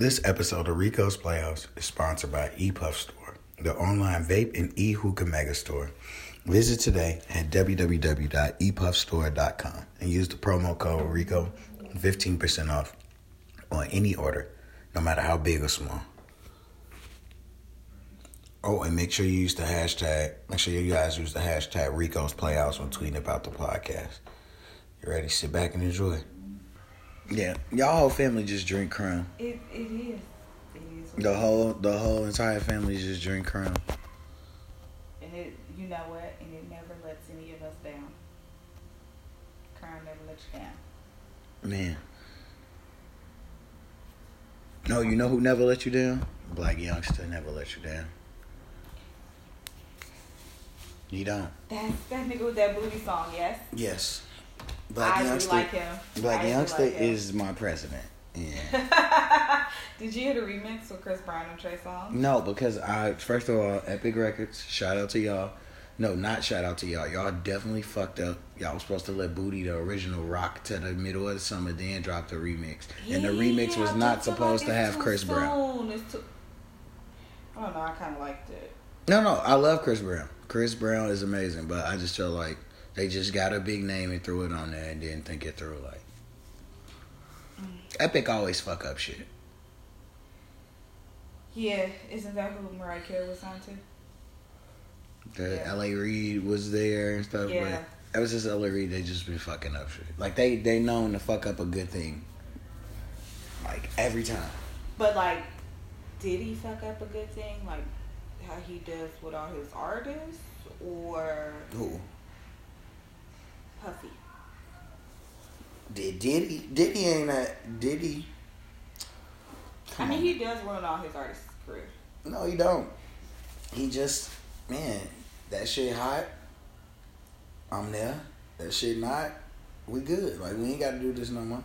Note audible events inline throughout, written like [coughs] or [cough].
This episode of Rico's Playhouse is sponsored by ePuff Store, the online vape and e-hookah mega store. Visit today at www.epuffstore.com and use the promo code RICO 15% off on any order, no matter how big or small. Oh, and make sure you use the hashtag, make sure you guys use the hashtag Rico's Playhouse when tweeting about the podcast. You ready? Sit back and enjoy. Yeah, y'all whole family just drink Crown. It, it is. It is. The whole the whole entire family just drink Crown. And it, you know what? And it never lets any of us down. Crown never lets you down. Man. No, you know who never let you down? Blac Youngsta never let you down. You don't. That's that nigga with that booty song, yes? Yes. Black I youngster. really like him. Black I really youngster like him. is my president. Yeah. [laughs] Did you hear the remix with Chris Brown and Trey Songz? no, because I first of all, Epic Records. Shout out to y'all. No, not shout out to y'all. Y'all definitely fucked up. Y'all was supposed to let Booty, the original, rock to the middle of the summer, then drop the remix. and the remix was I not supposed like to have Chris Brown. soon. It's too... I don't know. I kind of liked it. No, no, I love Chris Brown. Chris Brown is amazing, but I just feel like they just got a big name and threw it on there and didn't think it through. Like, Epic always fuck up shit. Yeah, isn't that who Mariah Carey was on to? The Yeah. L.A. Reid was there and stuff, Yeah. but was just L.A. Reid. They just been fucking up shit. Like they they known to fuck up a good thing. Like every time. But like, did he fuck up a good thing? Like how he does with all his artists, or Who Puffy? did Diddy? Diddy ain't that Diddy. I mean, on. he does ruin all his artists' career. No, he don't. He just, man, that shit hot. I'm there. That shit not. We good. Like we ain't got to do this no more.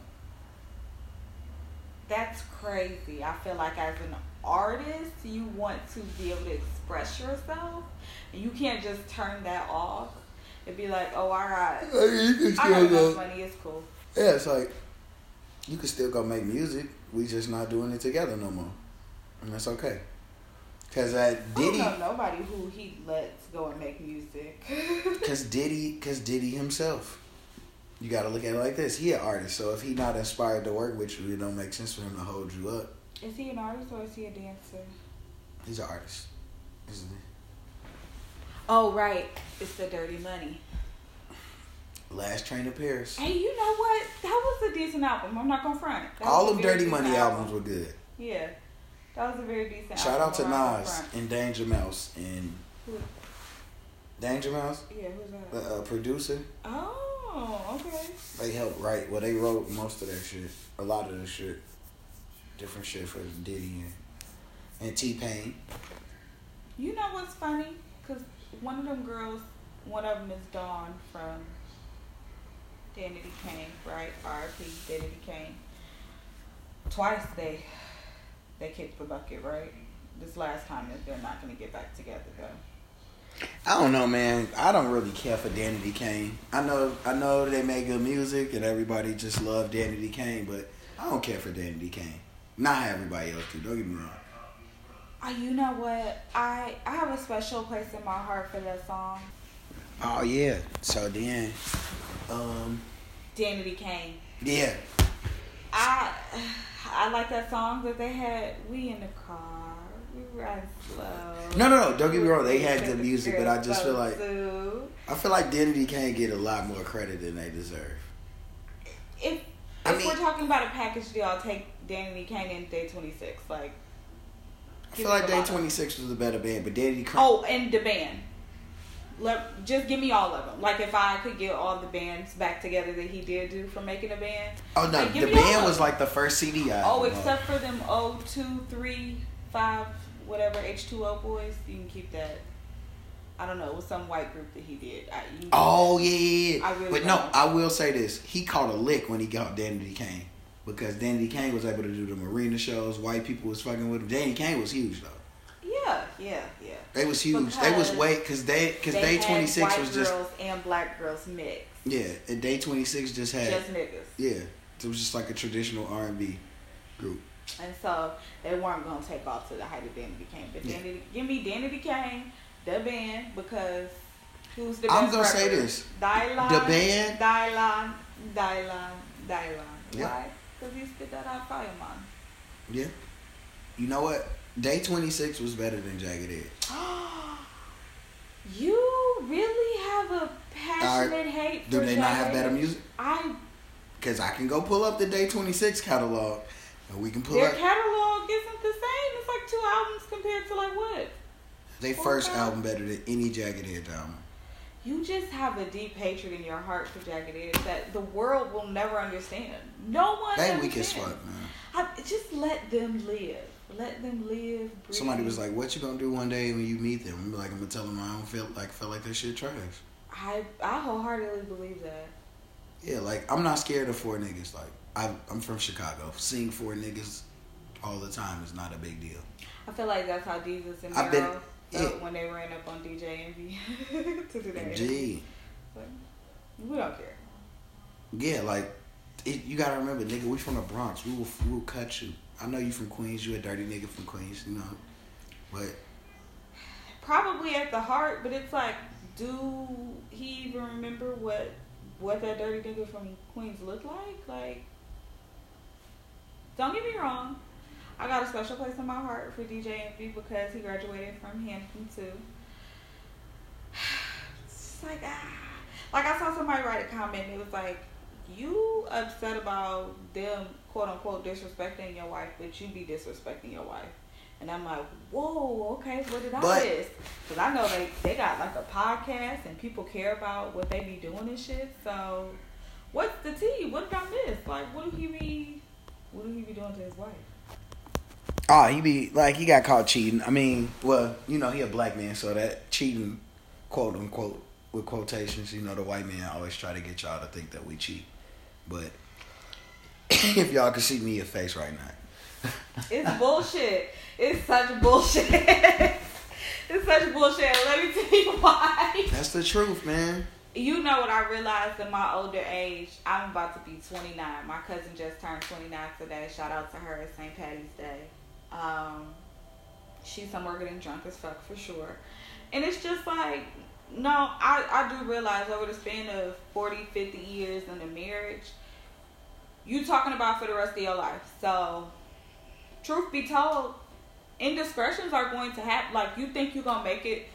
That's crazy. I feel like as an artist, you want to be able to express yourself, and you can't just turn that off. And be like, oh, I got, you can I got enough money. It's cool. Yeah, it's like you can still go make music. We just not doing it together no more, and that's okay. Cause that I don't know nobody who he lets go and make music. [laughs] cause Diddy, cause Diddy himself. You gotta look at it like this. He an artist, so if he not inspired to work with you, it don't make sense for him to hold you up. is he an artist or is he a dancer? He's an artist, isn't he? Oh, right. It's the Dirty Money. Last Train to Paris. Hey, you know what? That was a decent album. I'm not gonna front. That All was a them very Dirty Money album. albums were good. Yeah, that was a very decent. Shout out to album. I'm gonna Nas and Danger Mouse and Who- Danger Mouse, Yeah, who's the that? uh, producer. Oh, okay. They helped write. Well, they wrote most of that shit. A lot of the shit. Different shit for Diddy and, and T Pain. You know what's funny? Cause one of them girls, one of them is Dawn from Danity Kane, right? R.I.P. Danity Kane. Twice they they kicked the bucket, right? This last time that they're not gonna get back together though. I don't know, man. I don't really care for Danity Kane. I know, I know they make good music and everybody just love Danity Kane, but I don't care for Danity Kane. Not everybody else do. Don't get me wrong. Oh, you know what? I I have a special place in my heart for that song, Oh yeah. So then, um, Danity Kane. yeah. I I like that song that they had. We in the car, we ride slow. No, no, no. Don't get me wrong. They had good music, but I just feel like I feel like Danity Kane get a lot more credit than they deserve. if I if mean- we're talking about a package deal, I'll take Danny Kane and Day Twenty Six. Like, I feel like Day. Twenty Six was a better band, but Danity Kane. oh, and the band. Let just give me all of them. Like if I could get all the bands back together that he did do for making a band. Oh no, Like, the band was like the first CD I. Oh, except for them oh two, three, five, whatever H two O boys. You can keep that. I don't know. It was some white group that he did. I, you, Oh yeah, yeah, yeah. I really but no, don't. I will say this: he caught a lick when he got Danny Kane because Danny Kane was able to do the marina shows. White people was fucking with him. Danny Kane was huge though. Yeah, yeah, yeah. They was huge. they was Because way because they because day twenty six was just girls and black girls mixed. yeah. And day twenty six just had Just niggas. yeah. It was just like a traditional R and B group. And so they weren't gonna take off to the height of Danity Kane. But Yeah. Danity, give me Danity Kane, the band, because who's the I'm gonna say this. Dylan. The band- Dylan. Dylan. Dylan. Yeah. Why? Because he spit that out fire, man. Yeah. You know what? Day 26 was better than Jagged Edge. [gasps] you really have a passionate hate for. Do they not have better music? I Because I can go pull up the Day 26 catalog and we can pull their up catalog isn't the same. It's like two albums compared to like what? their first album better than any Jagged Edge album. You just have a deep hatred in your heart for Jagged Edge that the world will never understand. No one. They weak as fuck, man. I, just let them live. Let them live. Breathe. Somebody was like, "What you gonna do one day when you meet them?" I'm like, "I'm gonna tell them I don't feel like feel like that shit trash." I I wholeheartedly believe that. Yeah, like I'm not scared of four niggas. Like I, I'm from Chicago. Seeing four niggas all the time is not a big deal. I feel like that's how Jesus and I've been- Yeah. when they ran up on DJ Envy [laughs] to do that. Gee, But we don't care. yeah, like it, you gotta remember, nigga, we from the Bronx. We will we will cut you. I know you from Queens. You a dirty nigga from Queens, you know. But Probably at the heart, but it's like, do he even remember what what that dirty nigga from Queens looked like? Like, don't get me wrong. I got a special place in my heart for DJ Envy because he graduated from Hampton too. [sighs] It's like ah, like I saw somebody write a comment. It was like, you upset about them quote unquote disrespecting your wife, but you be disrespecting your wife. And I'm like, whoa, okay, what did I But- miss? Because I know they, they got like a podcast and people care about what they be doing and shit. So, what's the tea? What did I miss? Like, what do he be, what do he be doing to his wife? Oh, he be like he got caught cheating. I mean, well, you know, he a black man, so that cheating, quote unquote, with quotations. You know, the white man always try to get y'all to think that we cheat, but [coughs] if y'all could see me your face right now. It's bullshit. It's such bullshit. [laughs] it's such bullshit. Let me tell you why. That's the truth, man. You know what I realized in my older age? I'm about to be 29. My cousin just turned 29 today. Shout out to her. It's St. Patty's Day. Um, she's somewhere getting drunk as fuck for sure. And it's just like, no, I, I do realize over the span of 40, 50 years in a marriage, you talking about for the rest of your life. So, truth be told, indiscretions are going to happen. Like, you think you're going to make it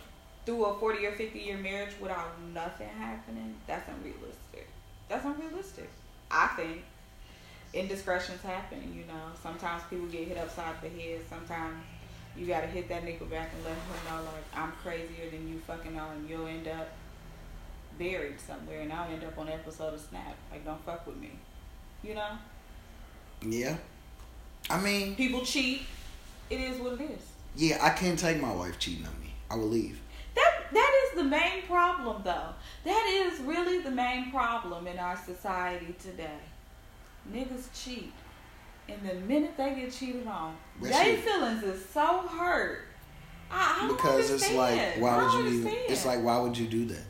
through a 40 or 50 year marriage without nothing happening, that's unrealistic. That's unrealistic. I think indiscretions happen, you know. Sometimes people get hit upside the head. Sometimes you gotta hit that nigga back and let him know, like, I'm crazier than you fucking are, and you'll end up buried somewhere, and I'll end up on an episode of Snap. Like, don't fuck with me. You know? Yeah. I mean, People cheat. It is what it is. yeah, I can't take my wife cheating on me. I will leave. That that is the main problem though. That is really the main problem in our society today. Niggas cheat. And the minute they get cheated on, their feelings is so hurt. I, I don't because it's like, why would you? Even, it's like, why would you do that?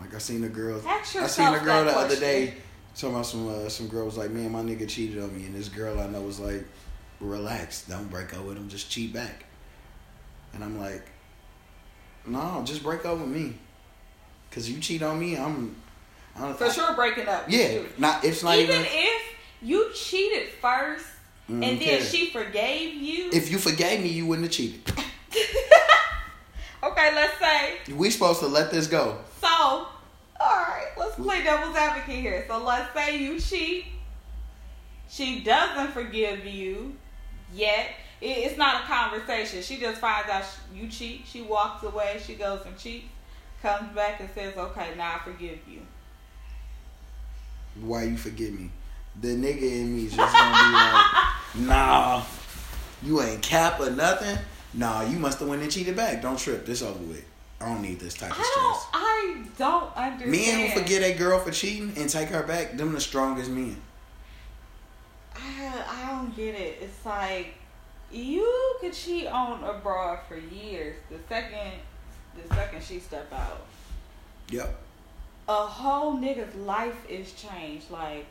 Like I seen a girl. I seen a girl the other day. Talking about some uh, some girl was like, man, my nigga cheated on me, and this girl I know was like, relax, don't break up with him, just cheat back. And I'm like, no, just break up with me, cause you cheat on me, I'm, For sure breaking up. Yeah, you. not it's not even, even. if you cheated first Mm, and then she forgave you. if you forgave me, you wouldn't have cheated. [laughs] okay, let's say We supposed to let this go. So, all right, let's play devil's advocate here. So let's say you cheat. She doesn't forgive you yet. It's not a conversation. She just finds out you cheat. She walks away. She goes and cheats. Comes back and says, "Okay, now I forgive you." Why you forgive me? The nigga in me is just gonna be like, [laughs] nah, you ain't cap or nothing. Nah, you must have went and cheated back. Don't trip. This over with. I don't need this type of I don't. stress. I don't understand. Men who forget a girl for cheating and take her back, them the strongest men. I, I don't get it. It's like you could cheat on a broad for years. The second, the second she step out. Yep. A whole nigga's life is changed. Like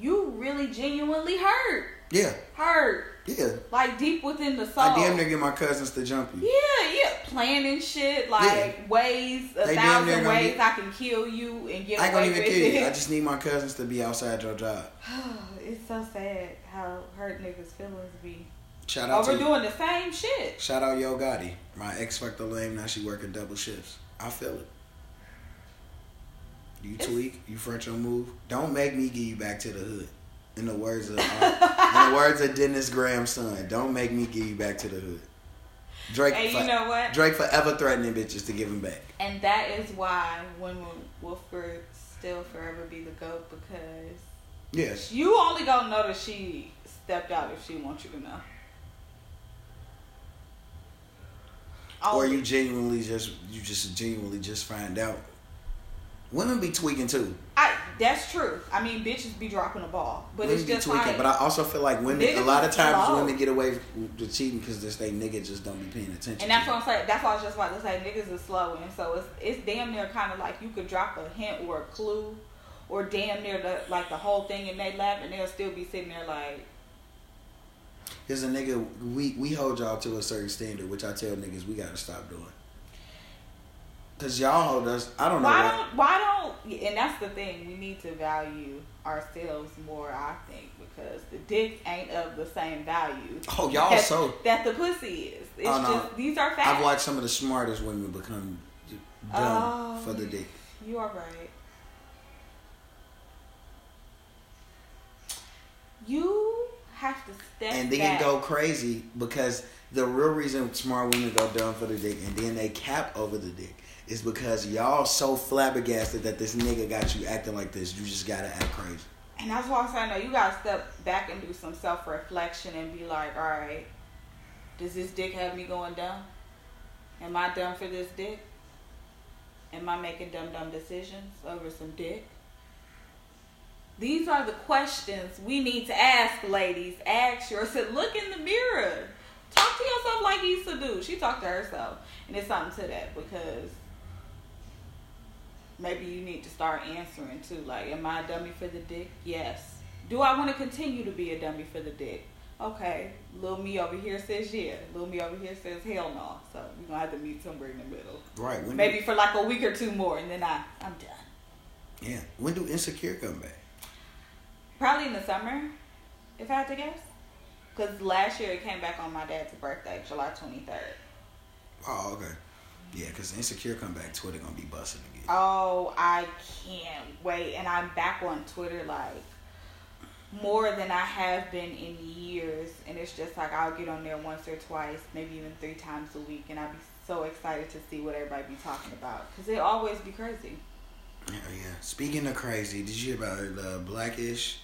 you really genuinely hurt. Yeah, Hurt. yeah. Like deep within the soul. I damn near get my cousins to jump you. Yeah, yeah. Planning shit, like ways, a They thousand ways be- I can kill you and get I away gonna even with kill you. it. I [laughs] just need my cousins to be outside your job. [sighs] it's so sad how hurt niggas' feelings be Shout oh, out to overdoing the same shit. shout out Yo Gotti. My ex fucked the lame. Now she working double shifts. I feel it. You tweak. You front your move. Don't make me give you back to the hood. In the words of [laughs] uh, in the words of Dennis Graham's son, don't make me give you back to the hood. Drake, And for- you know what? Drake forever threatening bitches to give him back. And that is why Women Wolford still forever be the GOAT because Yes. you only gonna know that she stepped out if she wants you to know. Or you genuinely just you just genuinely just find out. Women be tweaking too. I, that's true. I mean, bitches be dropping the ball, but women it's be just tweaking, like, but I also feel like women. A lot of times, slow. women get away with cheating because this they niggas just don't be paying attention. and that's what I'm saying. That's what I was just about to say. Niggas is slow, and so it's it's damn near kind of like you could drop a hint or a clue, or damn near the like the whole thing in their lap, and they'll still be sitting there like, Cause a nigga, we we hold y'all to a certain standard, which I tell niggas we gotta stop doing. Cause y'all hold us. I don't know. why don't why don't? And that's the thing. We need to value ourselves more. I think because the dick ain't of the same value. Oh, y'all so- that the pussy is. It's Oh, no. just these are facts. I've watched some of the smartest women become dumb Oh. for the dick. You are right. You have to step and then back. go crazy because the real reason smart women go dumb for the dick and then they cap over the dick is because y'all so flabbergasted that this nigga got you acting like this. You just gotta act crazy. And that's why I'm saying, no, you gotta step back and do some self reflection and be like, all right, does this dick have me going dumb? Am I dumb for this dick? Am I making dumb, dumb decisions over some dick? These are the questions we need to ask, ladies. Ask yourself. Look in the mirror. Talk to yourself like to do. She talked to herself. And it's something to that because maybe you need to start answering too. Like, am I a dummy for the dick? Yes. Do I want to continue to be a dummy for the dick? Okay. Little me over here says yeah. Little me over here says hell no. So we're gonna have to meet somewhere in the middle. Right. When Maybe for like a week or two more, and then I I'm done. Yeah. When do insecure come back? Probably in the summer, if I had to guess. Because last year it came back on my dad's birthday, July 23rd. Oh, okay. Yeah, because insecure come back. Twitter gonna be busting. Oh, I can't wait. And I'm back on Twitter like more than I have been in years. And it's just like I'll get on there once or twice, maybe even three times a week. And I'll be so excited to see what everybody be talking about. Because it always be crazy. Yeah, yeah. Speaking of crazy, did you hear about the Blackish?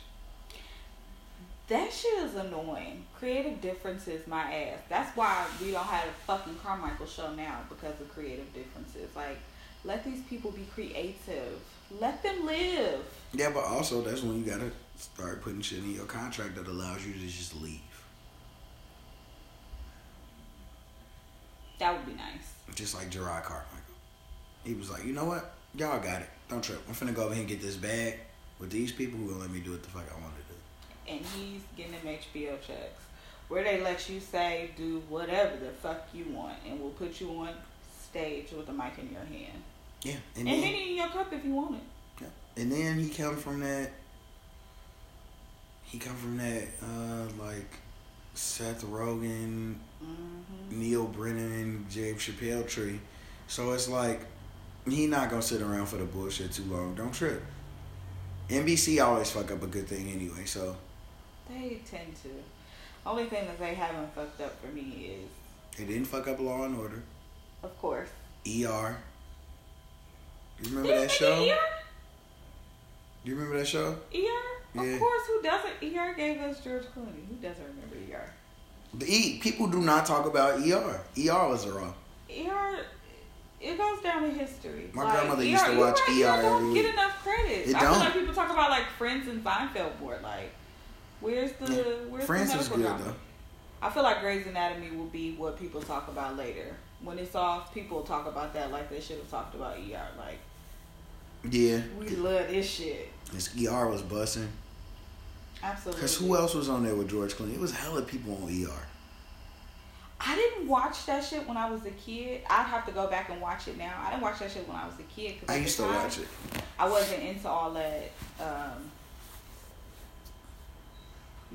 That shit is annoying. Creative differences, my ass. That's why we don't have a fucking Carmichael show now because of creative differences. Like, let these people be creative. Let them live. Yeah, but also that's when you gotta start putting shit in your contract that allows you to just leave. That would be nice. Just like Jerrod Carmichael. He was like, you know what? Y'all got it. Don't trip. I'm finna go over here and get this bag with these people who gonna let me do what the fuck I want to do. And he's getting them HBO checks. Where they let you say, do whatever the fuck you want. And we'll put you on stage with a mic in your hand. Yeah. And, And then, Henny in your cup if you want it. yeah. and then he come from that. He come from that, uh, like Seth Rogen, hmm Neal Brennan, James Chappelle tree. So it's like he not gonna sit around for the bullshit too long. Don't trip. NBC always fuck up a good thing anyway. So They tend to. Only thing that they haven't fucked up for me is, they didn't fuck up Law and Order. of course, ER. You remember Didn't that show? get You remember that show? ER? ER? Yeah. Of course, who doesn't? ER gave us George Clooney. Who doesn't remember ER? The E people do not talk about ER. ER was a wrong. ER, it goes down in history. My grandmother used to watch right, ER don't get enough credit. It I don't. feel like people talk about like Friends and Seinfeld more. Like, where's the Yeah. where's Friends the was medical good drama? though. I feel like Grey's Anatomy will be what people talk about later. When it's off, people talk about that like they should have talked about ER. Like, Yeah. we love this shit. This ER was busting. Absolutely. Because who else was on there with George Clooney? It was hella people on ER. I didn't watch that shit when I was a kid. I'd have to go back and watch it now. I didn't watch that shit when I was a kid. 'cause I used to watch it. I wasn't into all that um,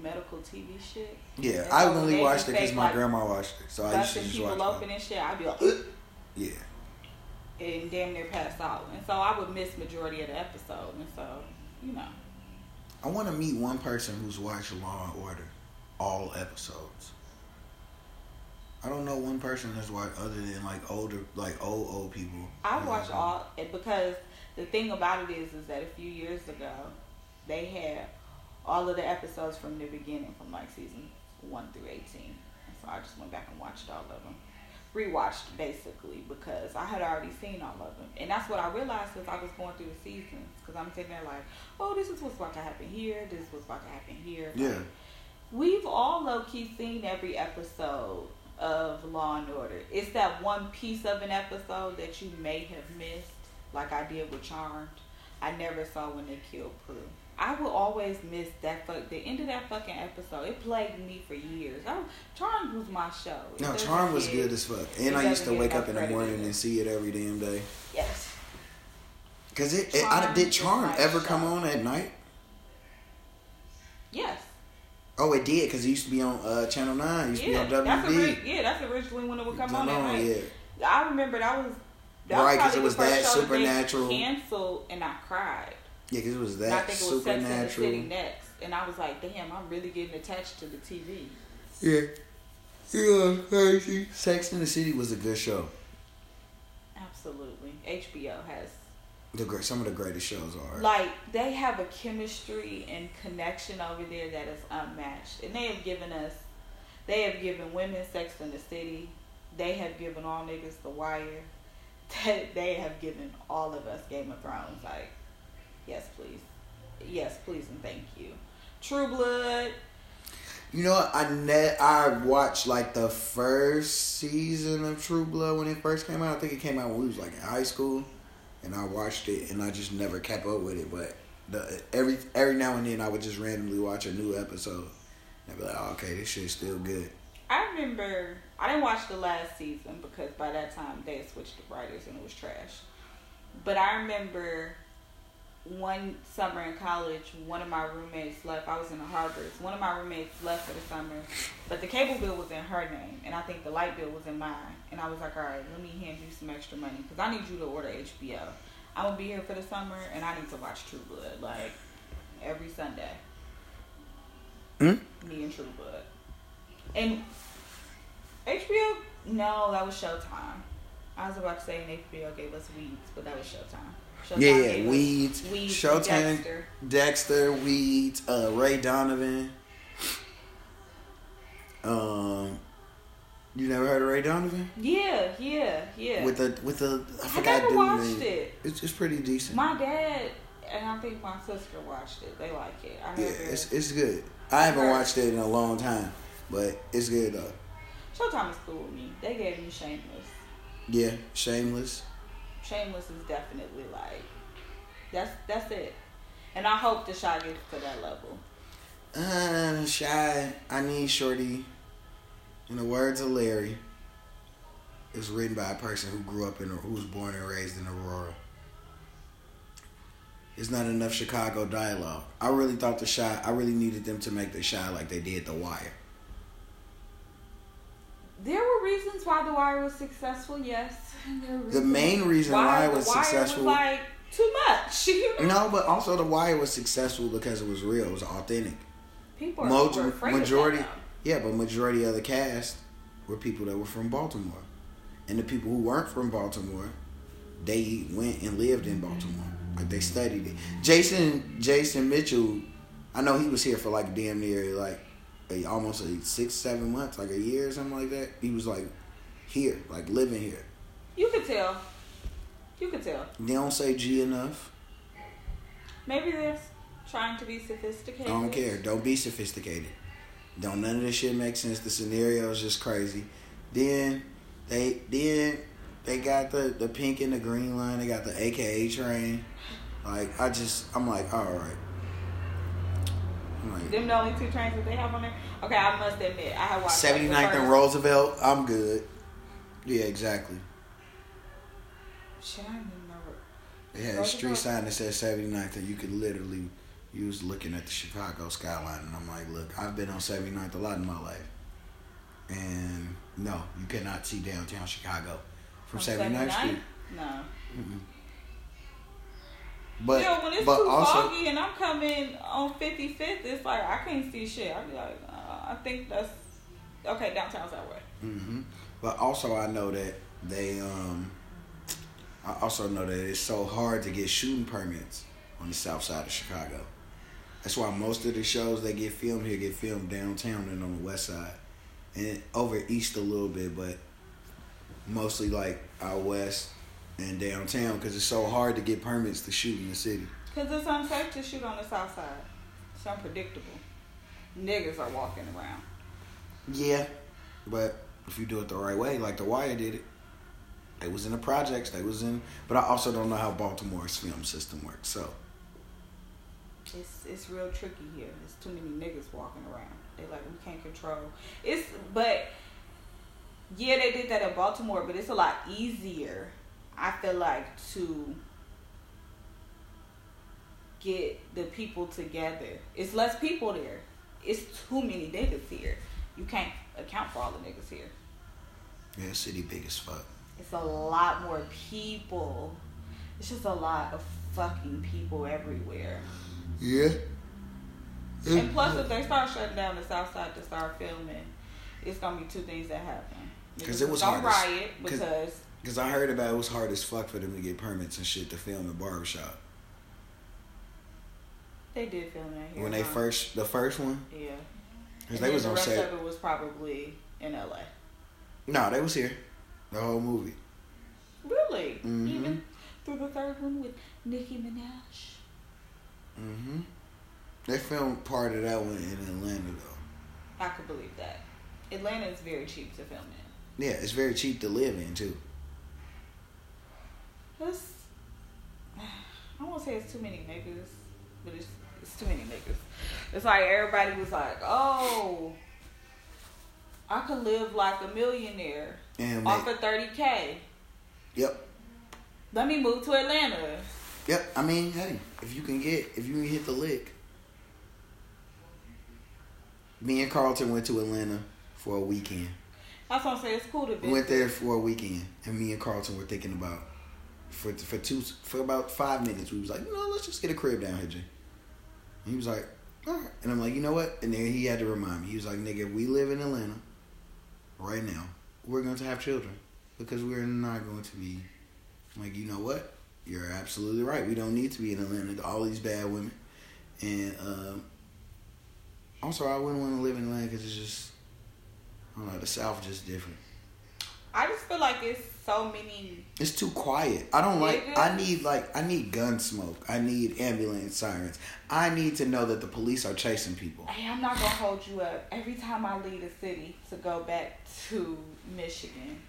medical TV shit. Yeah, I only watched it because my like, grandma watched it, so I used to just people watch open and shit. I'd be like, "Ugh," Yeah, and damn near passed out. And so I would miss majority of the episode. And so, you know. I want to meet one person who's watched Law and Order, all episodes. I don't know one person that's watched other than like older, like old old people. I watch uh, all it because the thing about it is is that a few years ago they had all of the episodes from the beginning from like season one through eighteen. And so I just went back and watched all of them. Rewatched basically because I had already seen all of them. And that's what I realized as I was going through the seasons. Because I'm sitting there like, oh, this is what's about to happen here. This is what's about to happen here. Yeah, We've all low key seen every episode of Law and Order. It's that one piece of an episode that you may have missed, like I did with Charmed. I never saw when they killed Prue. I will always miss that fuck the end of that fucking episode. It plagued me for years. I, Charmed was my show. It no, Charm was good as fuck, and I used to wake up in the morning and see it every damn day. Yes. Cause it, it I, did Charm ever come on at night? Yes. Oh, it did, cause it used to be on uh, Channel Nine. It used Yeah. to be on That's WB. ori- yeah, that's originally when it would come on at No, night. yeah. I remember that was that Right, because it was that show that supernatural. canceled, and I cried. Yeah, cause it was And I that think it was Sex and the City next, and I was like, damn, I'm really getting attached to the TV. Yeah, yeah, crazy. Sex in the City was a good show. Absolutely, HBO has The great, some of the greatest shows are. like they have a chemistry and connection over there that is unmatched, and they have given us, they have given women Sex in the City, they have given all niggas The Wire, [laughs] that they have given all of us Game of Thrones. Like, yes, please, yes, please, and thank you. True Blood, You know? I net I watched like the first season of True Blood when it first came out. I think it came out when we was like in high school, and I watched it and I just never kept up with it. But the every every now and then I would just randomly watch a new episode. And I'd be like, oh, okay, this shit's still good. I remember I didn't watch the last season because by that time they had switched the writers and it was trash. But I remember one summer in college, one of my roommates left. I was in the Harvard. One of my roommates left for the summer, but the cable bill was in her name, and I think the light bill was in mine. And I was like, all right, let me hand you some extra money because I need you to order HBO. I'm gonna be here for the summer, and I need to watch True Blood like every Sunday. Hmm? Me and True Blood. And HBO? No, that was Showtime. I was about to say HBO gave us Weeds, but that was Showtime. Showtime Yeah, Weeds, Weeds, Showtime, Dexter. Dexter, Weeds, uh, Ray Donovan. Um, you never heard of Ray Donovan? Yeah, yeah, yeah. With the with the I I forgot never watched name. it. It's it's pretty decent. My dad and I think my sister watched it. They like it. I yeah, it's it's good. I haven't watched it in a long time, but it's good though. Showtime is cool with me. They gave me Shameless. Yeah, Shameless. Shameless is definitely like that's that's it. And I hope the Chi gets to that level. Uh, shy. I need shorty. In the words of Larry, it's written by a person who grew up in, who was born and raised in Aurora. It's not enough Chicago dialogue. I really thought the Chi. I really needed them to make the Chi like they did The Wire. There were reasons why The Wire was successful, yes. And there were The main reason why it The was Wire successful. was like too much. You [laughs] know? No, but also The Wire was successful because it was real. It was authentic. People are afraid majority, yeah, but majority of the cast were people that were from Baltimore, and the people who weren't from Baltimore, they went and lived in Baltimore. Like they studied it. Jason Jason Mitchell, I know he was here for like damn near like a, almost like six seven months, like a year or something like that. He was like here, like living here. You could tell. You could tell. They don't say G enough. Maybe they're trying to be sophisticated. I don't care. Don't be sophisticated. Don't none of this shit make sense. The scenario is just crazy. Then they then they got the the pink and the green line. They got the AKA train. Like I just I'm like all right. Like, Them the only two trains that they have on there. Okay, I must admit, I have watched. like, the 79th and Roosevelt, I'm good. Yeah, exactly. Shit, I remember. They had a street sign that said 79th, and you could literally, you was looking at the Chicago skyline, and I'm like, look, I've been on 79th a lot in my life, and no, you cannot see downtown Chicago from 79th Street. No. Mm-mm. But yeah, when it's but too also foggy and I'm coming on 55th, it's like I can't see shit. I be like, uh, I think that's okay. Downtown's that way. hmm But also, I know that they. um I also know that it's so hard to get shooting permits on the south side of Chicago. That's why most of the shows that get filmed here get filmed downtown and on the west side, and over east a little bit, but mostly like out west and downtown because it's so hard to get permits to shoot in the city. Cause it's unsafe to shoot on the south side. It's unpredictable. Niggas are walking around. Yeah, but if you do it the right way, like The Wire did it, they was in the projects. They was in, but I also don't know how Baltimore's film system works. So It's it's real tricky here. There's too many niggas walking around. They like we can't control. It's but yeah, they did that in Baltimore, but it's a lot easier. I feel like to get the people together. It's less people there. It's too many niggas here. You can't account for all the niggas here. yeah, city big as fuck. It's a lot more people. It's just a lot of fucking people everywhere. Yeah. And plus, if they start shutting down the South Side to start filming, it's gonna be two things that happen. 'Cause it was as- riot 'cause- because Because I heard about it was hard as fuck for them to get permits and shit to film in barbershop. they did film that here. When they huh? first, the first one, yeah, because they was the on rest set. of it was probably in L.A. No, they was here. The whole movie. Really, Mhm. even through the third one with Nicki Minaj. Mm-hmm. They filmed part of that one in Atlanta though. I could believe that. Atlanta is very cheap to film in. Yeah, it's very cheap to live in too. It's, [sighs] I won't say it's too many niggas, but it's it's too many niggas. It's like everybody was like, oh, I could live like a millionaire And off of thirty k. yep, Let me move to Atlanta. yep. I mean, hey, if you can get, if you can hit the lick. Me and Carlton went to Atlanta for a weekend. That's what I'm saying. It's cool to be. We went there for a weekend, and me and Carlton were thinking about for for two for about five minutes. We was like, know, let's just get a crib down here, Jay. He was like, all right. And I'm like, you know what? And then he had to remind me. He was like, nigga, we live in Atlanta right now, we're going to have children because we're not going to be. I'm like, you know what? You're absolutely right. We don't need to be in Atlanta. All these bad women, and um, also I wouldn't want to live in Atlanta because it's just, I don't know, the South just different. I just feel like it's so many. It's too quiet. I don't like. I need like. I need gun smoke. I need ambulance sirens. I need to know that the police are chasing people. Hey, I'm not gonna hold you up. Every time I leave the city to go back to Michigan,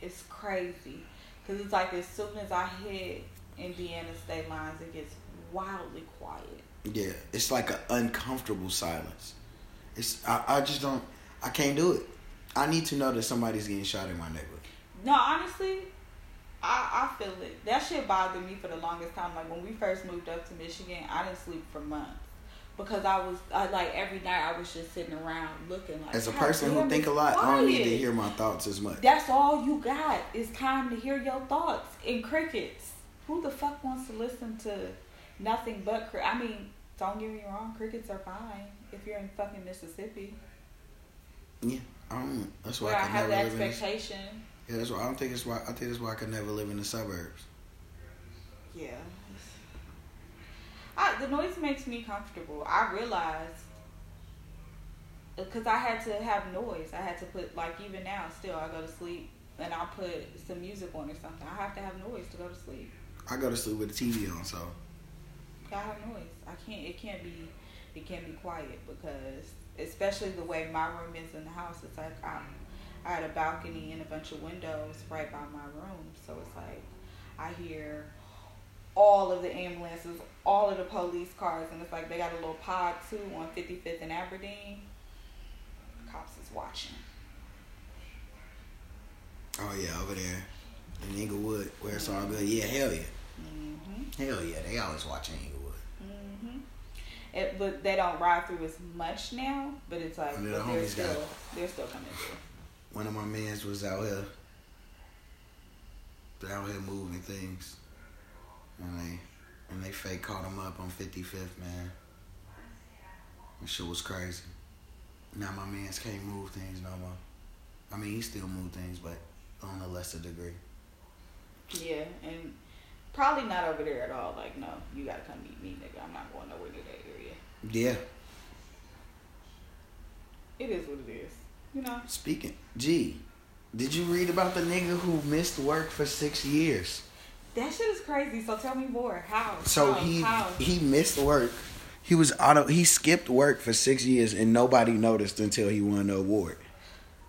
it's crazy. Cause it's like as soon as I hit Indiana state lines, it gets wildly quiet. Yeah, it's like an uncomfortable silence. It's. I, I just don't. I can't do it. I need to know that somebody's getting shot in my neighborhood. No, honestly, I I feel it. That shit bothered me for the longest time. Like when we first moved up to Michigan, I didn't sleep for months because I was I, like every night I was just sitting around looking like. As a person who think a lot, I don't need to hear my thoughts as much. That's all you got is time to hear your thoughts in crickets. Who the fuck wants to listen to nothing but cri- I mean, don't get me wrong, crickets are fine if you're in fucking Mississippi, Yeah, I don't. That's why where I I have the expectation. Yeah, that's why I don't think it's why. I think that's why I could never live in the suburbs. Yeah. I, the noise makes me comfortable. I realized uh, because I had to have noise. I had to put like even now still I go to sleep and I put some music on or something. I have to have noise to go to sleep. I go to sleep with the TV on, so I have noise. I can't. It can't be. It can't be quiet because, especially the way my room is in the house, it's like I'm. I had a balcony and a bunch of windows right by my room, so it's like I hear all of the ambulances, all of the police cars, and it's like they got a little pod too on 55th and Aberdeen. Cops is watching. Oh yeah, over there in Englewood, where it's all good. Yeah, hell yeah, hmm hell yeah. They always watching Englewood. hmm It, but they don't ride through as much now. But it's like One of the but they're still they're still coming through. One of my mans was out here, out here moving things, and they and they fake caught him up on 55th, man. That shit was crazy. Now my mans can't move things no more. I mean, he still move things, but on a lesser degree. Yeah, and probably not over there at all. Like, no, you gotta come meet me, nigga. I'm not going nowhere near that area. Yeah. It is what it is. You know. Speaking, gee, did you read about the nigga who missed work for six years? That shit is crazy. So tell me more. How? So How? he How? he missed work. He was auto. He skipped work for six years and nobody noticed until he won the award.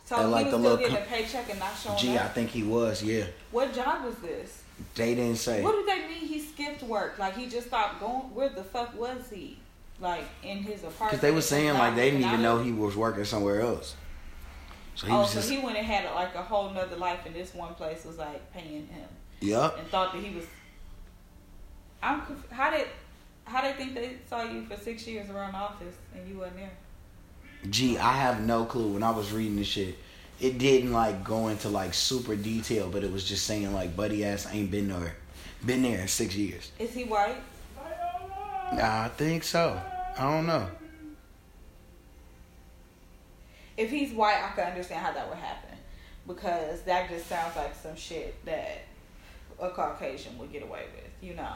So and he like was the still little getting a paycheck and not showing Gee, I think he was. Yeah, What job was this? they didn't say. What do they mean he skipped work? Like he just stopped going? Where the fuck was he? Like in his apartment? Because they were saying like they didn't even know he was working somewhere else. So he oh, so just. he went and had like a whole nother life, and this one place was like paying him, Yup. and thought that he was. I'm. How did, how they think they saw you for six years around the office and you wasn't there? Gee, I have no clue. When I was reading this shit, it didn't like go into like super detail, but it was just saying like buddy ass ain't been there, been there in six years. Is he white? Nah, I think so. I don't know. If he's white, I can understand how that would happen because that just sounds like some shit that a Caucasian would get away with. You know,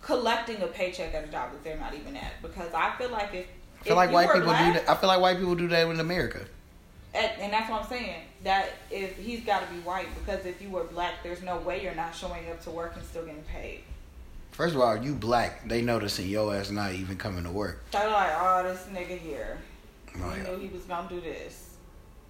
collecting a paycheck at a job that they're not even at. Because I feel like if I feel like you white people black, do that. I feel like white people do that in America. And, and that's what I'm saying. That if he's got to be white, because if you were black, there's no way you're not showing up to work and still getting paid. First of all, you black. They noticing your ass not even coming to work. They're like, oh, this nigga here. Oh, yeah. knew he was gonna do this.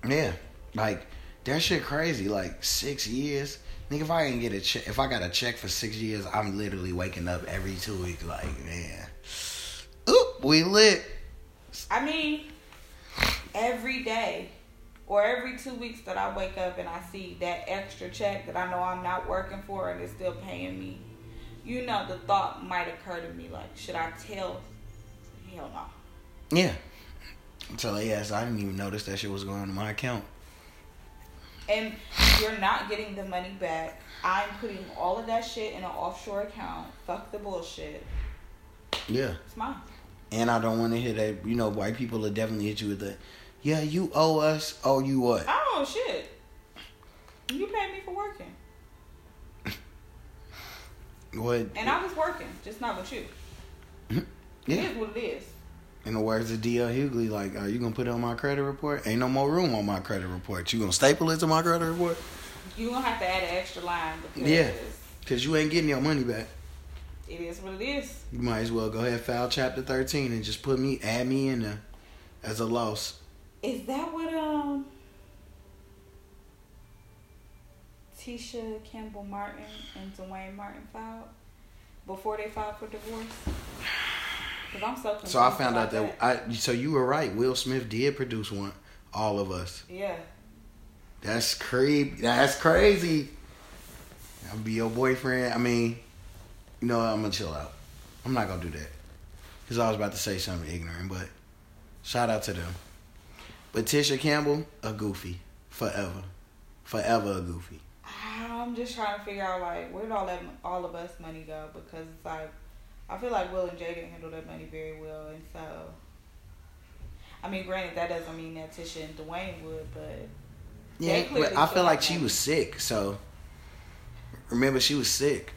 Yeah, like that shit crazy. Like six years, nigga. If I didn't get a check, if I got a check for six years, I'm literally waking up every two weeks. Like man, oop, we lit. I mean, every day or every two weeks that I wake up and I see that extra check that I know I'm not working for and it's still paying me, you know, the thought might occur to me like, should I tell? Hell no. Yeah. Until they asked, I didn't even notice that shit was going to my account. And you're not getting the money back. I'm putting all of that shit in an offshore account. Fuck the bullshit. Yeah. It's mine. And I don't want to hear that. You know, white people will definitely hit you with the, yeah, you owe us. Owe you what? Oh shit. You paid me for working. [laughs] What? And I was working, just not with you. [laughs] It Yeah. is what it is. In the words of D.L. Hughley, like, are you gonna put it on my credit report? Ain't no more room on my credit report. You gonna staple it to my credit report? You're gonna have to add an extra line because Yeah. Cause you ain't getting your money back. it is what it is. You might as well go ahead file chapter thirteen and just put me, add me in there as a loss. Is that what um Tisha Campbell Martin and Duane Martin filed before they filed for divorce? I'm so So I found out about that I. So you were right. Will Smith did produce one. All of us. yeah. That's creep. That's crazy. I'll be your boyfriend. I mean, you know, I'm gonna chill out. I'm not gonna do that. Cause I was about to say something ignorant, but shout out to them. But Tisha Campbell, a goofy, forever, forever a goofy. I'm just trying to figure out like where'd all that all of us money go because it's like I feel like Will and Jay didn't handle that money very well, and so I mean, granted that doesn't mean that Tisha and Duane would, but Yeah, but I feel like she was sick. So remember, she was sick.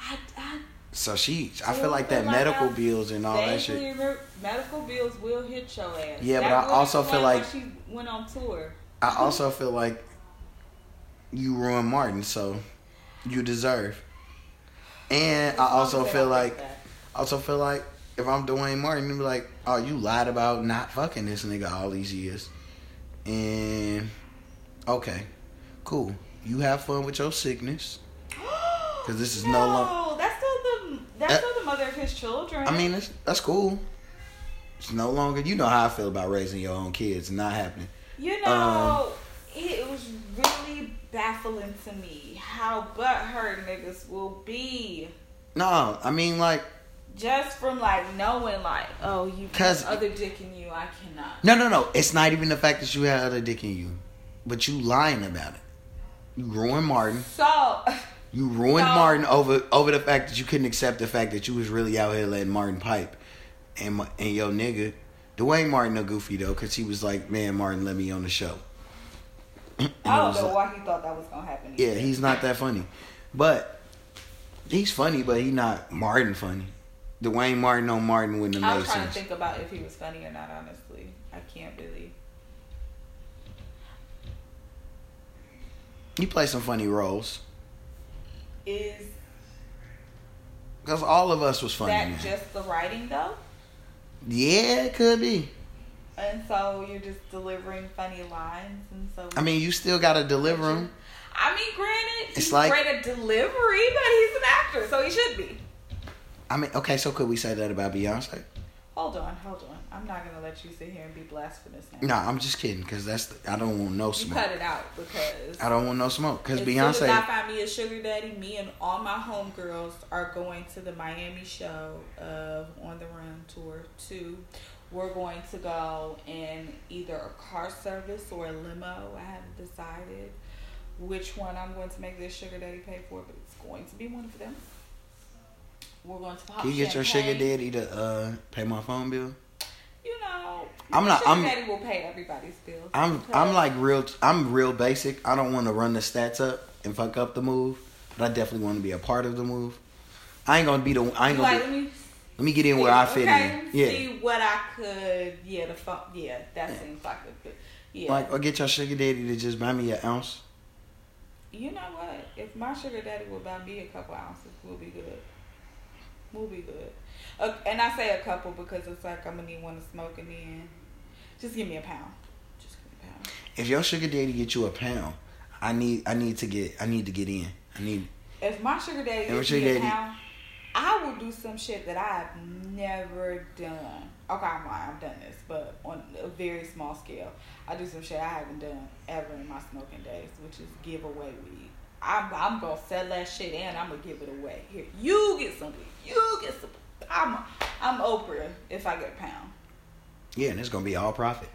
I, I So she, I feel oh, like that like medical I bills and all that shit. medical bills will hit your ass. Yeah, That but I also feel like- she went on tour. I also feel like you ruined Martin, so you deserve. And I also feel like, that. Also feel like if I'm Duane Martin, you'd be like, oh, you lied about not fucking this nigga all these years. And okay, cool. You have fun with your sickness. [gasps] Cause this is no, longer. that's still the that's eh. still the mother of his children. I mean, that's, that's cool. It's no longer. You know how I feel about raising your own kids. Not happening. You um, know, it was really baffling to me how butthurt niggas will be No, I mean like just from like knowing like, oh, you 'Cause- other dick in you, I cannot. no, no, no. It's not even the fact that you had other dick in you, but you lying about it. You ruined Martin. So, [laughs] You ruined No. Martin over over the fact that you couldn't accept the fact that you was really out here letting Martin pipe, and my- and yo nigga, Duane Martin a goofy though, cause he was like, man, Martin, let me on the show. [clears throat] I don't know like- why he thought that was gonna happen. Yeah, he's not that funny, but he's funny, but he not Martin funny. Duane Martin on Martin wouldn't I have was made trying to think about if he was funny or not. Honestly, I can't really. He plays some funny roles, Is cause all of us was funny. that man. just the writing though? yeah, it could be. And so you're just delivering funny lines, and so I mean, you still gotta deliver them. I mean, granted, It's he's like- great at delivery, but he's an actor, so he should be. I mean, okay, so could we say that about Beyonce? Hold on, hold on. I'm not gonna let you sit here and be blasphemous now. No, I'm just kidding, cause that's the, I don't want no you smoke. cut it out because I don't want no smoke, cause as soon I Beyonce. find me a sugar daddy, me and all my homegirls are going to the Miami show of On the Run tour two. We're going to go in either a car service or a limo. I haven't decided which one I'm going to make this sugar daddy pay for, but it's going to be one of them. We're going to pop Can you get your sugar daddy to uh, pay my phone bill? You know, I'm not- Sugar I'm- daddy will pay everybody's bills. I'm I'm like real. I'm real basic. I don't want to run the stats up and fuck up the move, but I definitely want to be a part of the move. I ain't gonna be the. I ain't gonna. like, be, let me let me get in where I fit okay, in. Yeah. See what I could. Yeah, the phone. Yeah, that seems like a good. Yeah. Like, or get your sugar daddy to just buy me an ounce. you know what? If my sugar daddy will buy me a couple ounces, we'll be good. We'll be good. Uh, and I say a couple because it's like I'm gonna need one to smoke and then just give me a pound. Just give me a pound. If your sugar daddy get you a pound, I need. I need to get. I need to get in. I need. If my sugar daddy what me your a daddy- pound, I will do some shit that I have never done. Okay, I'm lying. I've done this, but on a very small scale. I do some shit I haven't done ever in my smoking days, which is give away weed. I'm, I'm gonna sell that shit and I'm gonna give it away. Here, you get some weed. You get some. I'm I'm Oprah if I get a pound. Yeah, and it's gonna be all profit.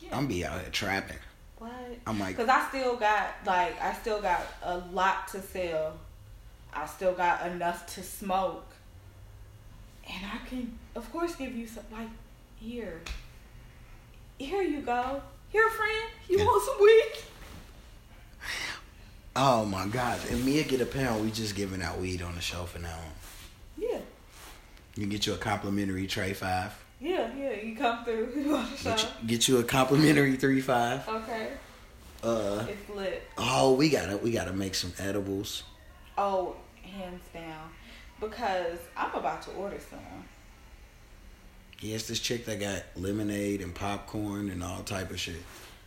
Yeah. I'm be out here trapping. what? I'm like, Cause I still got like I still got a lot to sell. I still got enough to smoke, and I can of course give you some like here. Here you go. Here, friend. You Yeah. want some weed? [laughs] oh my god! If Mia get a pound, we just giving out weed on the show for now. Yeah, You get you a complimentary tray five. yeah, yeah. You come through on the show. Get you, get you a complimentary three five. Okay, Uh it's lit. oh, we gotta we gotta make some edibles. Oh, hands down, because I'm about to order some. Yes, this chick that got lemonade and popcorn and all type of shit.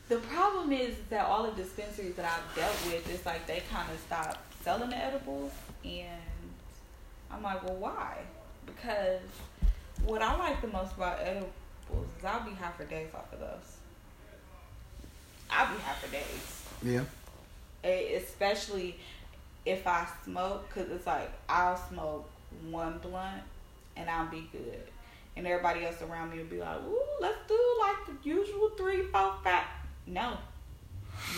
The problem is that all the dispensaries that I've dealt with, it's like they kind of stopped selling the edibles, and I'm like, well, why? Because what I like the most about edibles is I'll be high for days off of those. I'll be high for days, Yeah. Especially if I smoke, cause it's like I'll smoke one blunt and I'll be good. And everybody else around me will be like, ooh, let's do like the usual three, four, five. No.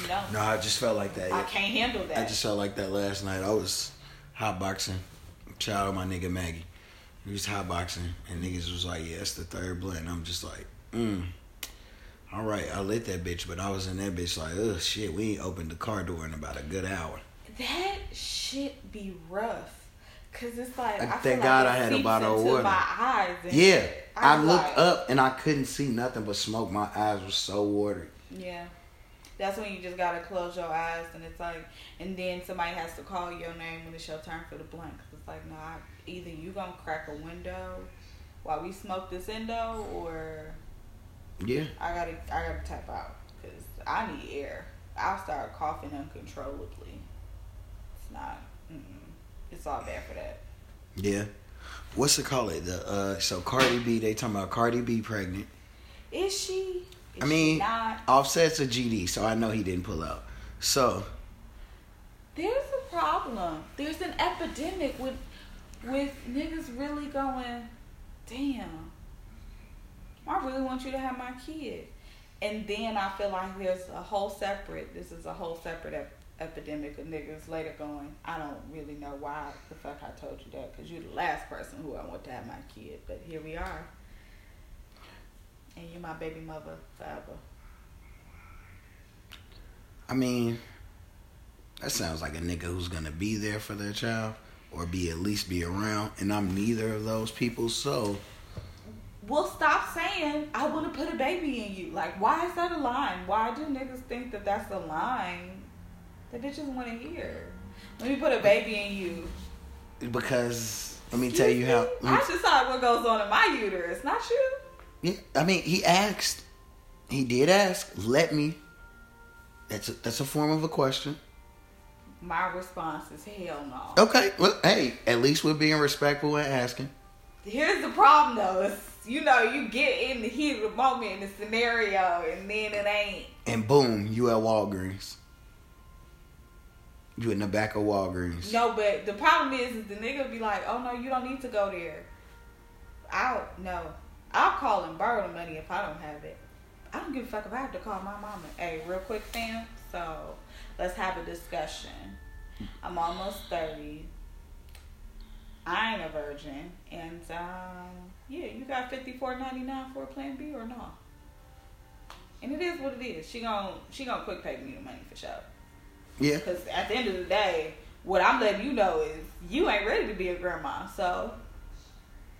No. No, I just felt like that. I can't handle that. I just felt like that last night. I was hotboxing. Shout out my nigga Maggie. He was hotboxing and niggas was like, Yeah, it's the third blunt. And I'm just like, mm. All right, I lit that bitch, but I was in that bitch like, ugh, shit, we ain't opened the car door in about a good hour. that shit be rough. Cause it's like I I, thank like God it I had a bottle of water. My eyes. Yeah, shit. I looked like- up and I couldn't see nothing but smoke. My eyes were so watery. Yeah. That's when you just gotta close your eyes, and it's like, and then somebody has to call your name when it's your turn for the blunt. Cause it's like, nah, either you gonna crack a window while we smoke this endo, or Yeah. I gotta, I gotta tap out. Cause I need air. I'll start coughing uncontrollably. It's not. Mm-mm. It's all bad for that. Yeah. what's it called? It the uh, so Cardi B. They talking about Cardi B pregnant. Is she? Is I mean. Offset's a GD, so I know he didn't pull out. So There's a problem. There's an epidemic with with niggas really going, damn. I really want you to have my kid. And then I feel like there's a whole separate, this is a whole separate ep- epidemic of niggas later going, I don't really know why the fuck I told you that because you're the last person who I want to have my kid. But here we are. And you're my baby mother forever. I mean, that sounds like a nigga who's gonna be there for their child or be at least be around, and I'm neither of those people. So Well, stop saying I want to put a baby in you. Like, why is that a line? Why do niggas think that that's a line that bitches want to hear? Let me put a baby in you. because let me tell you how. Excuse me? I decide what goes on in my uterus, not you. Yeah, I mean, he asked. He did ask. Let me. That's a, that's a form of a question. My response is hell no. Okay, well, hey, at least we're being respectful and asking. Here's the problem though. Is, you know, you get in the heat of the moment in the scenario, and then it ain't. And boom, you at Walgreens. You in the back of Walgreens. No, but the problem is, is the nigga be like, "Oh no, you don't need to go there." I'll no, I'll call and borrow the money if I don't have it. I don't give a fuck if I have to call my mama. Hey, real quick, fam. So let's have a discussion. I'm almost thirty. I ain't a virgin, and um, yeah, you got fifty four ninety nine for a Plan B or no? And it is what it is. She gon' she gonna quick pay me the money for sure. Yeah. Because at the end of the day, what I'm letting you know is you ain't ready to be a grandma. So,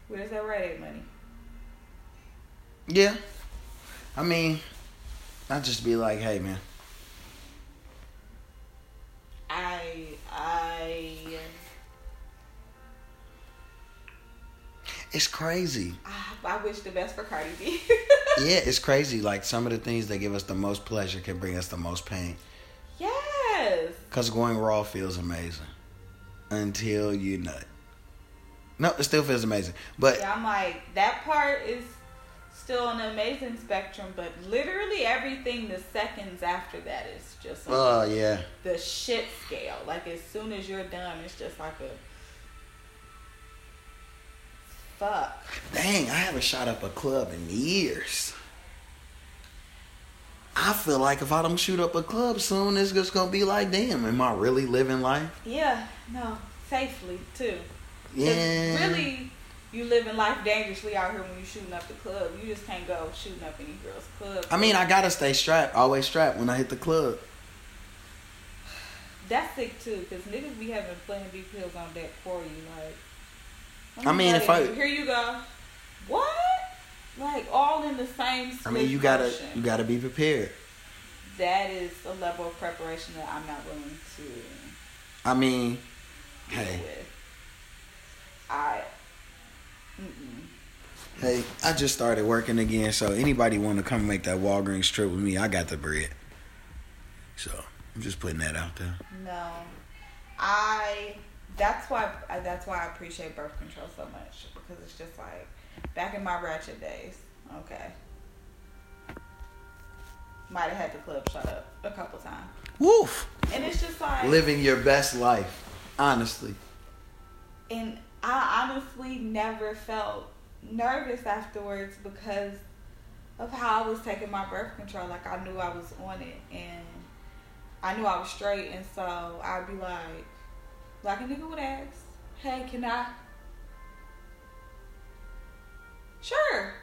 where's that Rite Aid money? Yeah. I mean, I just be like, hey man, I I it's crazy. I, I wish the best for Cardi B. [laughs] Yeah, it's crazy. Like some of the things that give us the most pleasure can bring us the most pain. yes. Cause going raw feels amazing until you nut. No, it still feels amazing, but Yeah, I'm like that part is still an amazing spectrum, but literally everything the seconds after that is just oh yeah, the shit scale. Like as soon as you're done, it's just like a fuck. dang, I haven't shot up a club in years. I feel like if I don't shoot up a club soon, it's just gonna be like, damn, am I really living life? Yeah, no, safely too. Yeah. Really, you living life dangerously out here when you shooting up the club. You just can't go shooting up any girl's club. I mean, I gotta stay strapped, always strapped when I hit the club. [sighs] that's sick too, because niggas be having Plan B pills on deck for you. Like, I mean, if I- here you go. What? Like all in the same. I mean, you gotta motion. you gotta be prepared. That is a level of preparation that I'm not willing to I mean, hey, with. I. Hey, I just started working again, so anybody want to come make that Walgreens trip with me, I got the bread. So I'm just putting that out there. No, I. That's why. I, that's why I appreciate birth control so much because it's just like back in my ratchet days. Okay, might have had the club shut up a couple times, Woof, and it's just like living your best life, honestly. and I honestly never felt nervous afterwards because of how I was taking my birth control. Like I knew I was on it and I knew I was straight, and so I'd be like, like a nigga would ask, "Hey, can I?" Sure.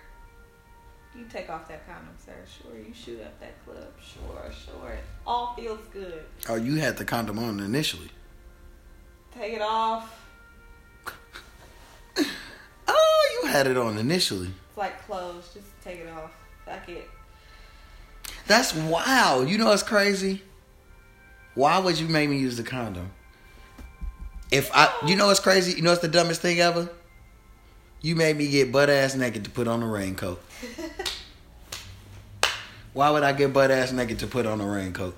You take off that condom, sir. Sure. You shoot up that club. Sure, sure. It all feels good. Oh, you had the condom on initially. Take it off. [laughs] Oh, you had it on initially. It's like clothes. Just take it off. Fuck it. That's wild. You know what's crazy? Why would you make me use the condom? If I, you know what's crazy? You know what's the dumbest thing ever? You made me get butt ass naked to put on a raincoat. [laughs] Why would I get butt ass naked to put on a raincoat?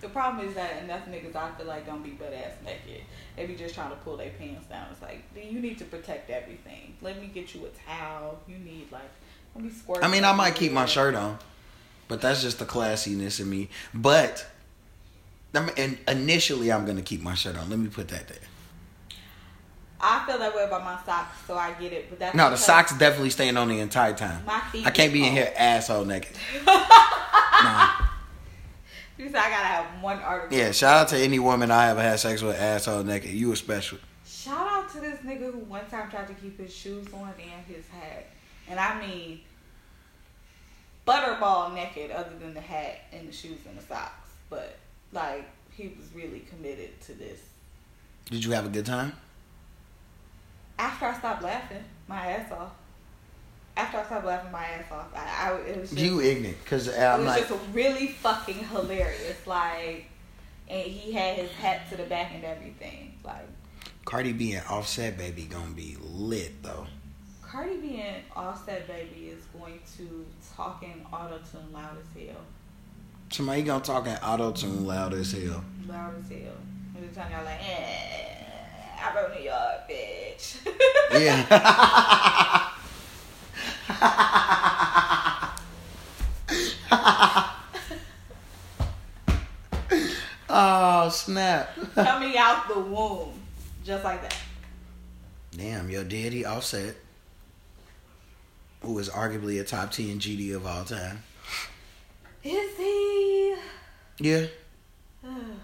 The problem is that enough niggas I feel like don't be butt ass naked. They be just trying to pull their pants down. It's like "Do you need to protect everything. Let me get you a towel. You need like let me squirt. I mean, I might keep my shirt on, but that's just the classiness in me. But and initially, I'm gonna keep my shirt on. Let me put that there. I feel that way about my socks, so I get it. But that's No, the socks definitely staying on the entire time. My feet. I can't be in here asshole naked. [laughs] nah. You said I gotta have one article. Yeah, shout out to any woman I ever had sex with asshole naked. You were special. Shout out to this nigga who one time tried to keep his shoes on and his hat. And I mean butterball naked other than the hat and the shoes and the socks. But like he was really committed to this. Did you have a good time? After I stopped laughing my ass off. After I stopped laughing my ass off, I, I it was just, You ignorant, cause it I'm was like, just really fucking hilarious. Like, and he had his hat to the back and everything. Like, Cardi B and Offset baby gonna be lit though. Cardi B and Offset Baby is going to talk in auto tune loud as hell. Somebody gonna talk in auto tune loud as hell. Loud as hell. Every time y'all like, eh, I wrote New York, bitch. Yeah. [laughs] [laughs] [laughs] oh snap! [laughs] Coming out the womb. Just like that. Damn, your daddy Offset, who is arguably a top ten GD of all time. Is he? Yeah, [sighs] I'm,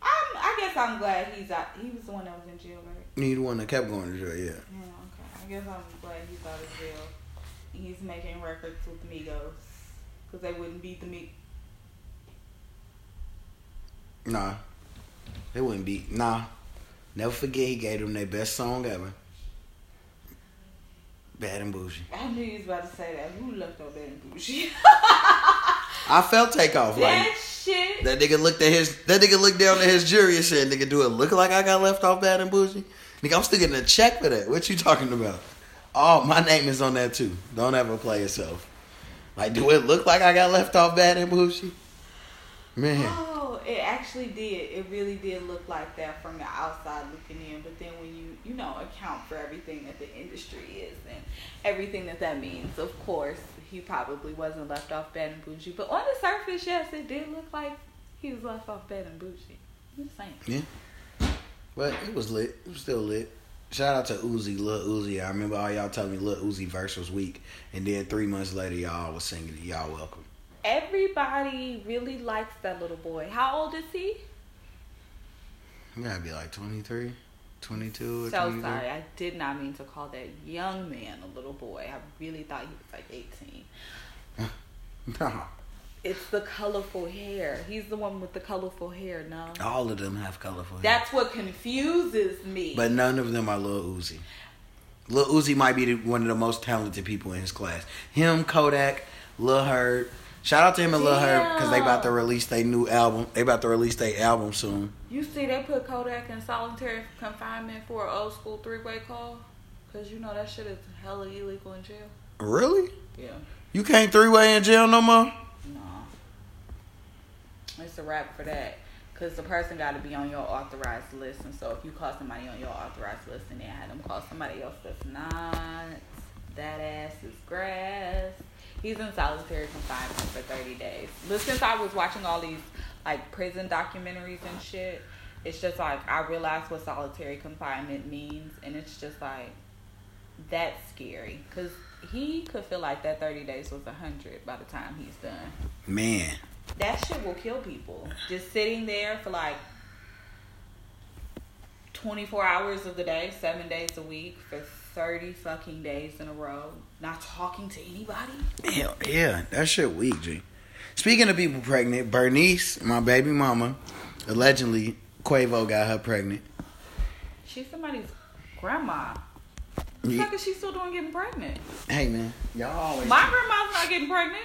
I guess I'm glad he's out. He was the one that was in jail, right? he the one that kept going to jail. Yeah. Yeah, guess I'm glad he's out of jail. And he's making records with Migos. Because they wouldn't beat the Migos. Nah, they wouldn't be. Nah, never forget he gave them their best song ever. Bad and bougie. I knew you was about to say that. Who left on Bad and Bougie? [laughs] I felt takeoff like that shit. that nigga looked at his that nigga looked down at his jury and said, "Nigga, do it look like I got left off bad and bougie?" Nigga, I'm still getting a check for that. What you talking about? Oh, my name is on that too. Don't ever play yourself. Like, do it look like I got left off bad and bougie? Man, Oh, it actually did. It really did look like that from the outside looking in. But then when you, you know, account for everything that the industry is and everything that that means, of course, he probably wasn't left off bad and bougie. But on the surface, yes, it did look like he was left off bad and bougie. I'm just saying. yeah. But it was lit. It was still lit. Shout out to Uzi, Lil Uzi. I remember all y'all telling me Lil Uzi Vert was weak, and then three months later, y'all was singing it. Y'all welcome. Everybody really likes that little boy. How old is he? You gotta be like 23, 22 or So 23. sorry, I did not mean to call that young man a little boy. I really thought he was like 18. [laughs] Nah. It's the colorful hair. He's the one with the colorful hair, no? All of them have colorful hair. That's what confuses me. But none of them are Lil Uzi. Lil Uzi might be the, one of the most talented people in his class. Him, Kodak, Lil Herb. Shout out to him and Lil Herb because they about to release their new album. They about to release their album soon. you see, they put Kodak in solitary confinement for an old school three way call? Because you know that shit is hella illegal in jail. Really? Yeah. You can't three way in jail no more? It's a wrap for that. Because the person got to be on your authorized list. And so if you call somebody on your authorized list and then have them call somebody else that's not, that ass is grass. He's in solitary confinement for 30 days. But since I was watching all these like prison documentaries and shit, it's just like I realized what solitary confinement means. And it's just like, that's scary. Because he could feel like that 30 days was 100 by the time he's done Man. That shit will kill people. Just sitting there for like 24 hours of the day, seven days a week, for 30 fucking days in a row, not talking to anybody. Hell yeah, that shit weak, G. Speaking of people pregnant, Bernice, my baby mama, allegedly Quavo got her pregnant. She's somebody's grandma. What the Yeah. fuck is she still doing getting pregnant? Hey man, y'all always. My grandma's not getting pregnant.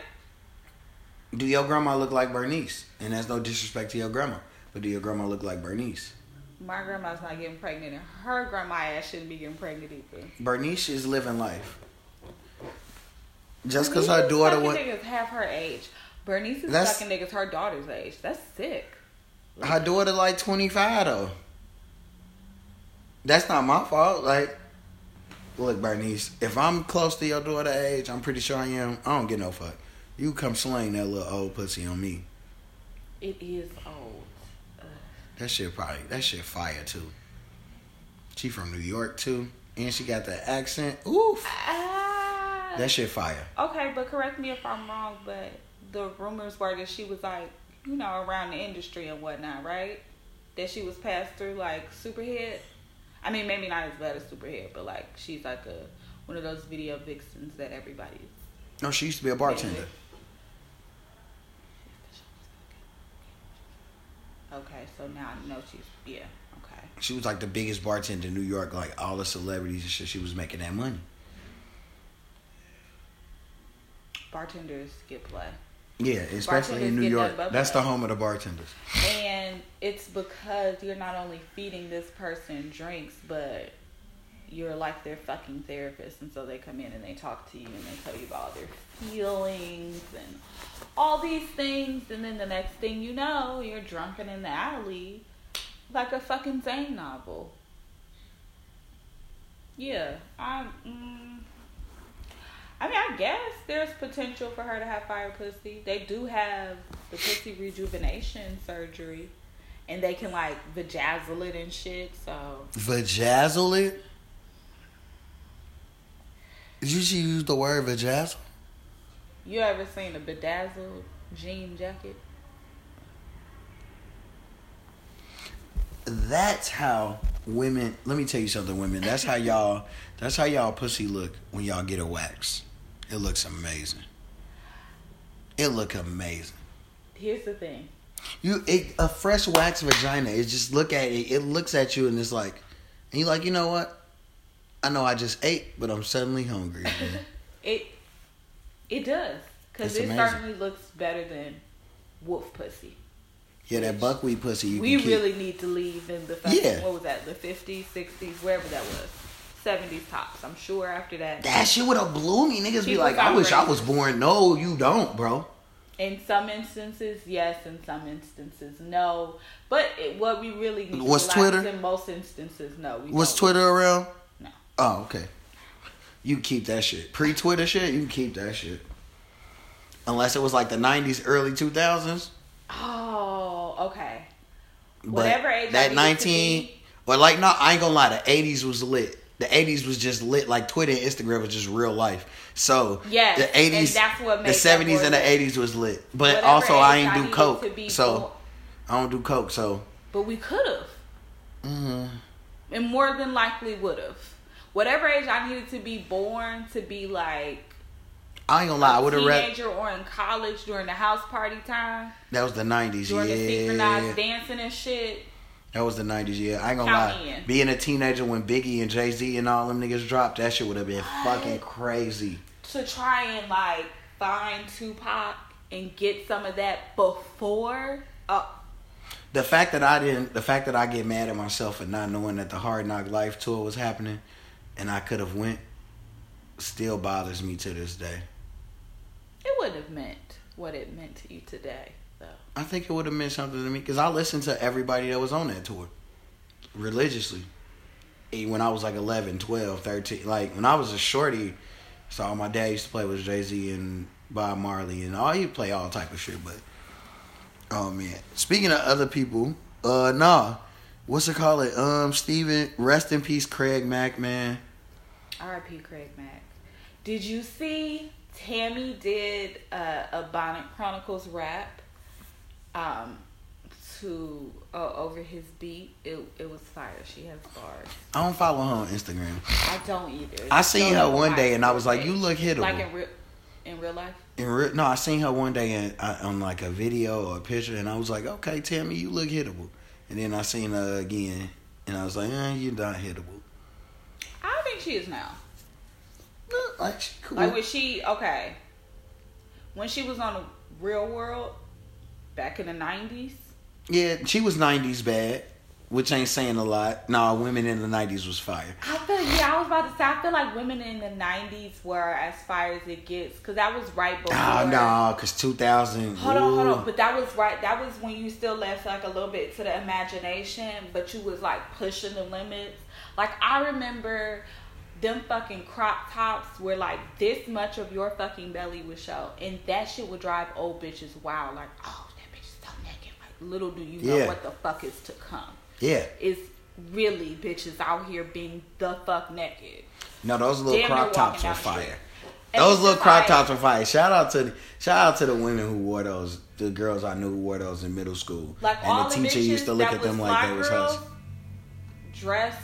Do your grandma look like Bernice? And that's no disrespect to your grandma, but do your grandma look like Bernice? My grandma's not getting pregnant, and her grandma ass shouldn't be getting pregnant either. Bernice is living life. Just because her daughter went, niggas half her age. Bernice is That's- fucking niggas her daughter's age. That's sick. Her daughter like twenty five though. That's not my fault. Like, look, Bernice, if I'm close to your daughter age, I'm pretty sure I am. I don't get no fuck. You come sling that little old pussy on me. It is old. That shit probably that shit fire too. She from New York too, and she got that accent. Oof, Ah. that shit fire. Okay, but correct me if I'm wrong, but the rumors were that she was like, you know, around the industry and whatnot, right? That she was passed through like Superhead. I mean, maybe not as bad as Superhead, but like she's like a one of those video vixens that everybody's. No, she used to be a bartender. Okay, so now I know she's yeah. Okay. She was like the biggest bartender in New York. Like all the celebrities and shit, she was making that money. Bartenders get play. Yeah, especially in New York. That's the home of the bartenders. And it's because you're not only feeding this person drinks, but you're like their fucking therapist. And so they come in and they talk to you and they tell you about all their feelings and all these things. And then the next thing you know, you're drunken in the alley like a fucking Zane novel. Yeah, I'm. Mm, I mean, I guess there's potential for her to have fire pussy. They do have the pussy rejuvenation surgery, and they can like vajazzle it and shit. So Vajazzle it. Did you see use the word vajazzle? you ever seen a bedazzled jean jacket? That's how women. Let me tell you something, women. That's how y'all. That's how y'all pussy look when y'all get a wax. It looks amazing. It look amazing. Here's the thing. You it, a fresh wax vagina. It just look at it. It looks at you and it's like, and you like, you know what? I know I just ate, but I'm suddenly hungry. [laughs] It it does because it amazing. certainly looks better than wolf pussy. yeah, that buckwheat pussy. You we really need to leave in the fucking, Yeah. what was that the 50s 60s wherever that was 70s tops i'm sure after that That shit would have blew me. Niggas be like, I wish I was born. No, you don't, bro. in some instances yes in some instances no but it, what we really need Was to Twitter? in most instances no Was. Twitter around? Oh, okay. You keep that shit. Pre Twitter shit, you keep that shit. Unless it was like the nineties, early two thousands. oh okay But Whatever age that nineteen or like no, I ain't gonna lie, the eighties was lit. The eighties was just lit. Like Twitter and Instagram was just real life. So Yes, the eighties, and that's what the seventies and the eighties was lit. But Whatever also, I ain't do coke, so born- I don't do coke. So but we could have mm-hmm. and more than likely would have whatever age i needed to be born to be like I ain't gonna lie, I a would have read. teenager or in college during the house party time That was the nineties. during the Yeah, synchronized dancing and shit. that was the nineties. Yeah, I ain't gonna Count lie. in. Being a teenager when Biggie and Jay Z and all them niggas dropped, that shit would have been fucking crazy. To try and like find Tupac and get some of that before. Uh, The fact that I didn't, the fact that I get mad at myself for not knowing that the Hard Knock Life tour was happening, and I could have went, still bothers me to this day. it wouldn't have meant what it meant to you today, though. I think it would have meant something to me because I listened to everybody that was on that tour religiously. When I was like 11, 12, 13, like when I was a shorty, so all my dad used to play with Jay Z and Bob Marley and all he play all type of shit. But oh man, speaking of other people, uh, nah, what's it called? It um, Steven, rest in peace, Craig Mack, man. R.I.P. Craig Mack. Did you see Tami did uh, a Bonnet Chronicles rap um, to uh, over his beat? It it was fire. She has bars. I don't follow her on Instagram. I don't either. I seen her one day and I was like, "You look hittable." Like in real in real life. In real, no, I seen her one day in, uh, on like a video or a picture, and I was like, "Okay, Tami, you look hittable." And then I seen her again, and I was like, eh, "You're not hittable." I don't think she is now. No, like she cool. Like when she okay, when she was on the Real World back in the nineties. yeah, she was '90s bad. Which ain't saying a lot. Nah, women in the nineties was fire. I feel yeah. I was about to say I feel like women in the '90s were as fire as it gets because that was right before. Ah, nah, cause two thousand. Hold on, hold on. But that was right. That was when you still left like a little bit to the imagination, but you was like pushing the limits. Like I remember them fucking crop tops where like this much of your fucking belly would show, and that shit would drive old bitches wild. Like, oh, that bitch is so naked. Like, little do you know Yeah. what the fuck is to come. Yeah. It's really bitches out here being the fuck naked. No, those little Damn crop tops were down the street. fire. Those little crop tops were fire. Shout out to the shout out to the women who wore those. The girls I knew who wore those in middle school. Like and all the teacher used to look at them like they was girls dressed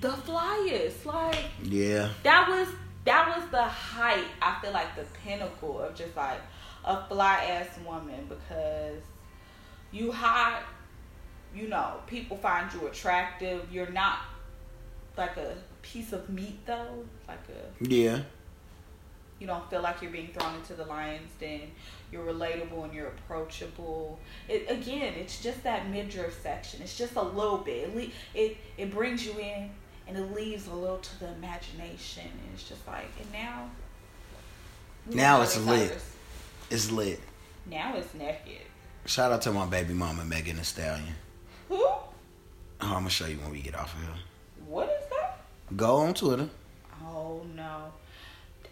the flyest. Like Yeah. that was that was the height. I feel like the pinnacle of just like a fly ass woman because you hot, you know, people find you attractive. You're not like a piece of meat though. Like a Yeah. you don't feel like you're being thrown into the lions den. You're relatable and you're approachable. It again, it's just that midriff section. It's just a little bit. It le- it, it brings you in and it leaves a little to the imagination. And it's just like and now. Now it's lit. colors. It's lit. Now it's naked. Shout out to my baby mama Megan Thee Stallion. Who? Oh, I'm gonna show you when we get off of here. What is that? Go on Twitter. Oh no.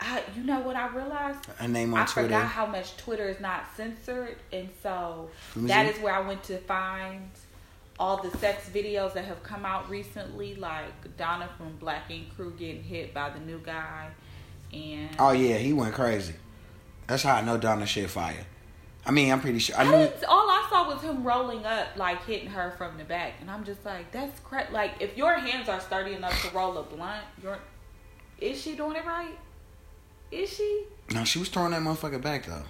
I, you know what I realized? Her name on Twitter. I Twitter. forgot how much Twitter is not censored, and so that see. is where I went to find all the sex videos that have come out recently, like Donna from Black Ink Crew getting hit by the new guy, and Oh yeah, he went crazy. That's how I know Donna shit fire. I mean, I'm pretty sure. I I knew. all I saw was him rolling up, like hitting her from the back, and I'm just like, that's cra Like, if your hands are sturdy enough to roll a blunt, you're is she doing it right? Is she? No, she was throwing that motherfucker back though.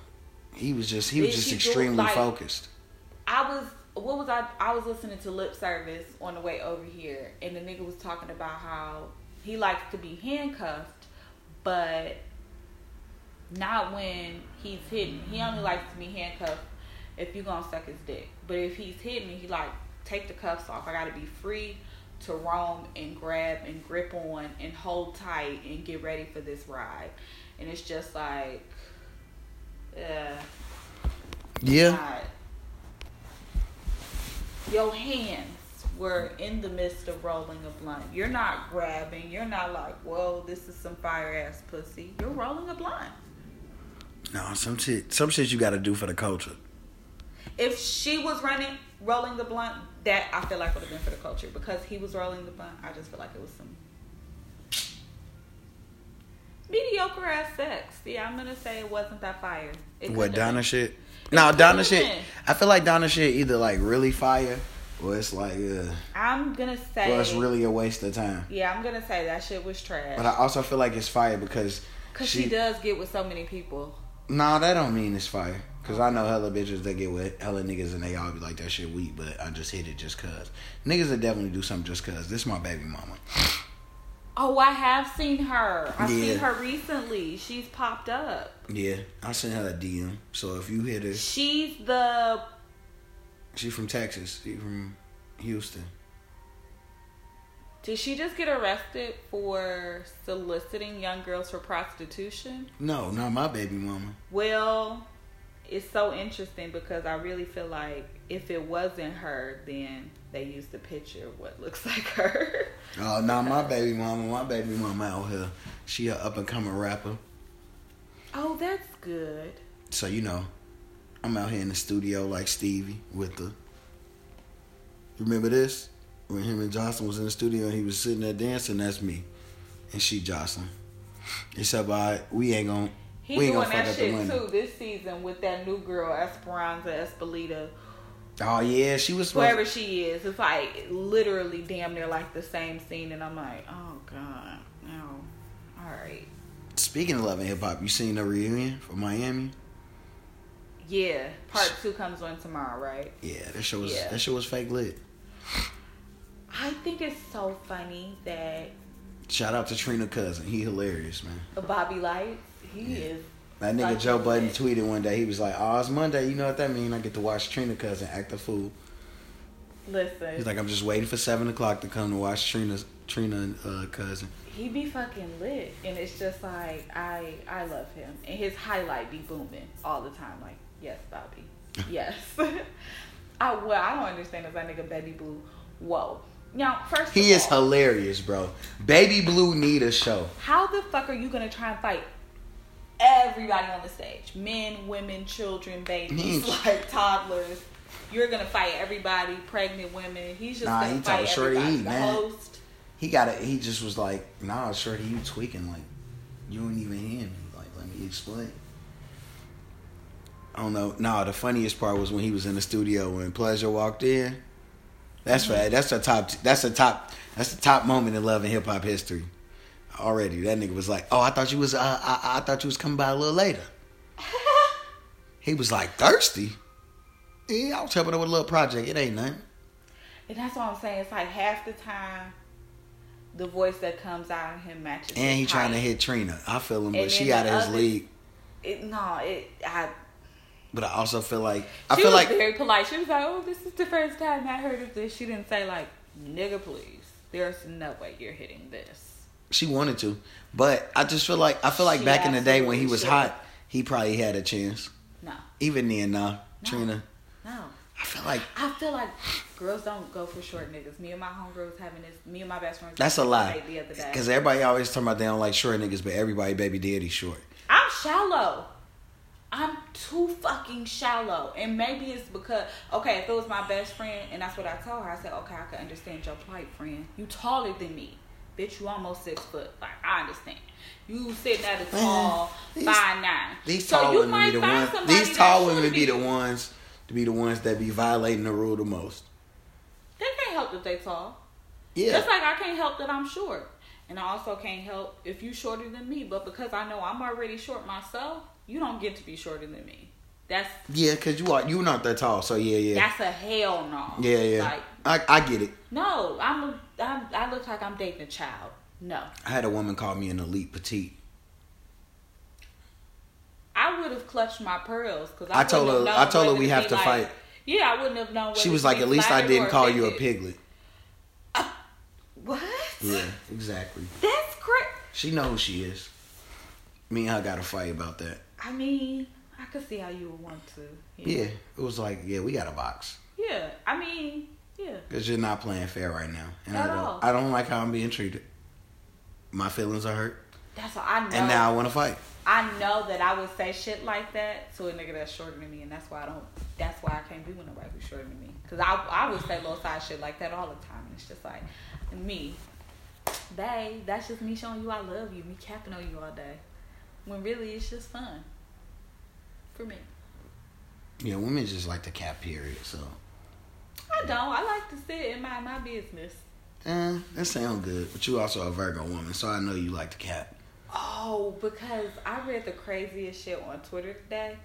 He was just he was just extremely like- focused. I was what was I I was listening to lip service on the way over here and the nigga was talking about how he likes to be handcuffed but not when he's hidden. He only likes to be handcuffed if you're gonna suck his dick. But if he's hidden he like take the cuffs off. I gotta be free to roam and grab and grip on and hold tight and get ready for this ride. And it's just like uh Yeah, God. Your hands were in the midst of rolling a blunt. You're not grabbing. You're not like, whoa, this is some fire ass pussy. You're rolling a blunt. No, some shit, some shit you got to do for the culture. If she was running, rolling the blunt, that I feel like would have been for the culture. Because he was rolling the blunt, I just feel like it was some mediocre ass sex. Yeah, I'm gonna say it wasn't that fire. It What Donna been. shit? No, Donna shit. been. I feel like Donna shit either like really fire or it's like uh, I'm gonna say. or it's really a waste of time. Yeah, I'm gonna say that shit was trash. But I also feel like it's fire because Cause she, does get with so many people. Nah, that don't mean it's fire. Cause I know hella bitches that get with hella niggas and they all be like that shit weak, but I just hit it just cause. Niggas that definitely do something just cause. This my baby mama. Oh, I have seen her. I've Yeah. seen her recently. She's popped up. Yeah, I sent her a DM. So if you hit her, She's the she from Texas. She from Houston. Did she just get arrested for soliciting young girls for prostitution? No, not my baby mama. Well, it's so interesting because I really feel like if it wasn't her, then they used the picture of what looks [laughs] like her. Oh, not my baby mama. My baby mama out here. She a up and coming rapper. Oh, that's good. So you know, I'm out here in the studio like Stevie with the. Remember this? When him and Joseline was in the studio and he was sitting there dancing, that's me, and she Joseline. Except I, we ain't gonna, He we ain't doing gonna fuck that up the shit too this season with that new girl Esperanza Espelita. Oh yeah, she was supposed. Wherever she is, it's like literally damn near like the same scene, and I'm like, oh god, no, all right, Speaking of love and hip hop, you seen the reunion for Miami? yeah. Part two comes on tomorrow, right? Yeah, that show was Yeah. that show was fake lit. I think it's so funny that Shout out to Trina Cousin, he hilarious man. Bobby Lytes, he Yeah. is. That nigga Like Joe Budden tweeted one day. He was like, "Oh, it's Monday. You know what that mean? I get to watch Trina Cousin act a fool." Listen. He's like, I'm just waiting for seven o'clock to come to watch Trina's Trina uh, cousin. he be fucking lit, and it's just like I I love him, and his highlight be booming all the time. Like, yes, Bobby, [laughs] yes. [laughs] I well, I don't understand if that nigga Baby Blue. Whoa, now first He is all, hilarious, bro. Baby Blue need a show. How the fuck are you gonna try and fight everybody on the stage? Men, women, children, babies, Mm. [laughs] like toddlers. You're gonna fight everybody, pregnant women. He's just Nah, gonna he fight Shorty everybody. he, the man. host. He got it. He just was like, Nah, Shorty, you tweaking. Like, you ain't even hear me. Like, let me explain. I don't know. Nah, the funniest part was when he was in the studio when Pleasure walked in. That's right. That's the top. That's the top. That's the top moment in love and hip hop history. Already, that nigga was like, "Oh, I thought you was. Uh, I, I thought you was coming by a little later." [laughs] He was like thirsty. Yeah, I was helping her with a little project. It ain't nothing. And that's what I'm saying. It's like half the time, the voice that comes out of him matches. And he trying to hit Trina. I feel him, but And she out of his league. It, no, it. I. But I also feel like I she feel was like very polite. She was like, "Oh, this is the first time I heard of this." She didn't say like, "Nigga, please." There's no way you're hitting this. she wanted to, but I just feel like I feel like She back in the day when he was should. hot, he probably had a chance. No, Even then, nah, No. Trina. no. I feel like I feel like girls don't go for short niggas. Me and my homegirls having this. Me and my best friend. that's a lie. The other day. Because everybody always talking about they don't like short niggas, but everybody baby daddy short. I'm shallow. I'm too fucking shallow. And maybe it's because, okay, if it was my best friend and that's what I told her, I said, okay, I can understand your plight, friend. You taller than me. Bitch, you almost six foot. Like, I understand. You sitting at a tall these- five nine. These so tall you women might be the ones. These tall women be the ones to be the ones that be violating the rule the most. They can't help that they tall. Yeah. Just like I can't help that I'm short. And I also can't help if you shorter than me. But because I know I'm already short myself, you don't get to be shorter than me. That's yeah, because you are you're not that tall, so yeah, yeah, that's a hell no. yeah, yeah. Like I I get it. no, I'm, a, I'm I look like I'm dating a child. No, I had a woman call me an elite petite. I would have clutched my pearls because I told her- I told her we have to fight. Yeah, I wouldn't have known. She was like, at least I didn't call you a offended." piglet. What? Yeah, exactly. That's great. She knows who she is. Me and her got a fight about that. I mean, I could see how you would want to. Yeah, it was like, yeah, we got a box Yeah. I mean, yeah. because you're not playing fair right now, and I don't. all. I don't like how I'm being treated. My feelings are hurt, That's what I know. and now I want to fight. I know that I would say shit like that to a nigga that's shorter than me, and that's why I don't. That's why I can't be with nobody who's shorter than me. Cause I I would say low side shit like that all the time, and it's just like me, babe. That's just me showing you I love you, me capping on you all day, when really it's just fun for me. Yeah, women just like to cap period. So, I don't. I like to sit and mind my business. eh, that sounds good. But you also a Virgo woman, so I know you like to cap. Oh, because I read the craziest shit on Twitter today.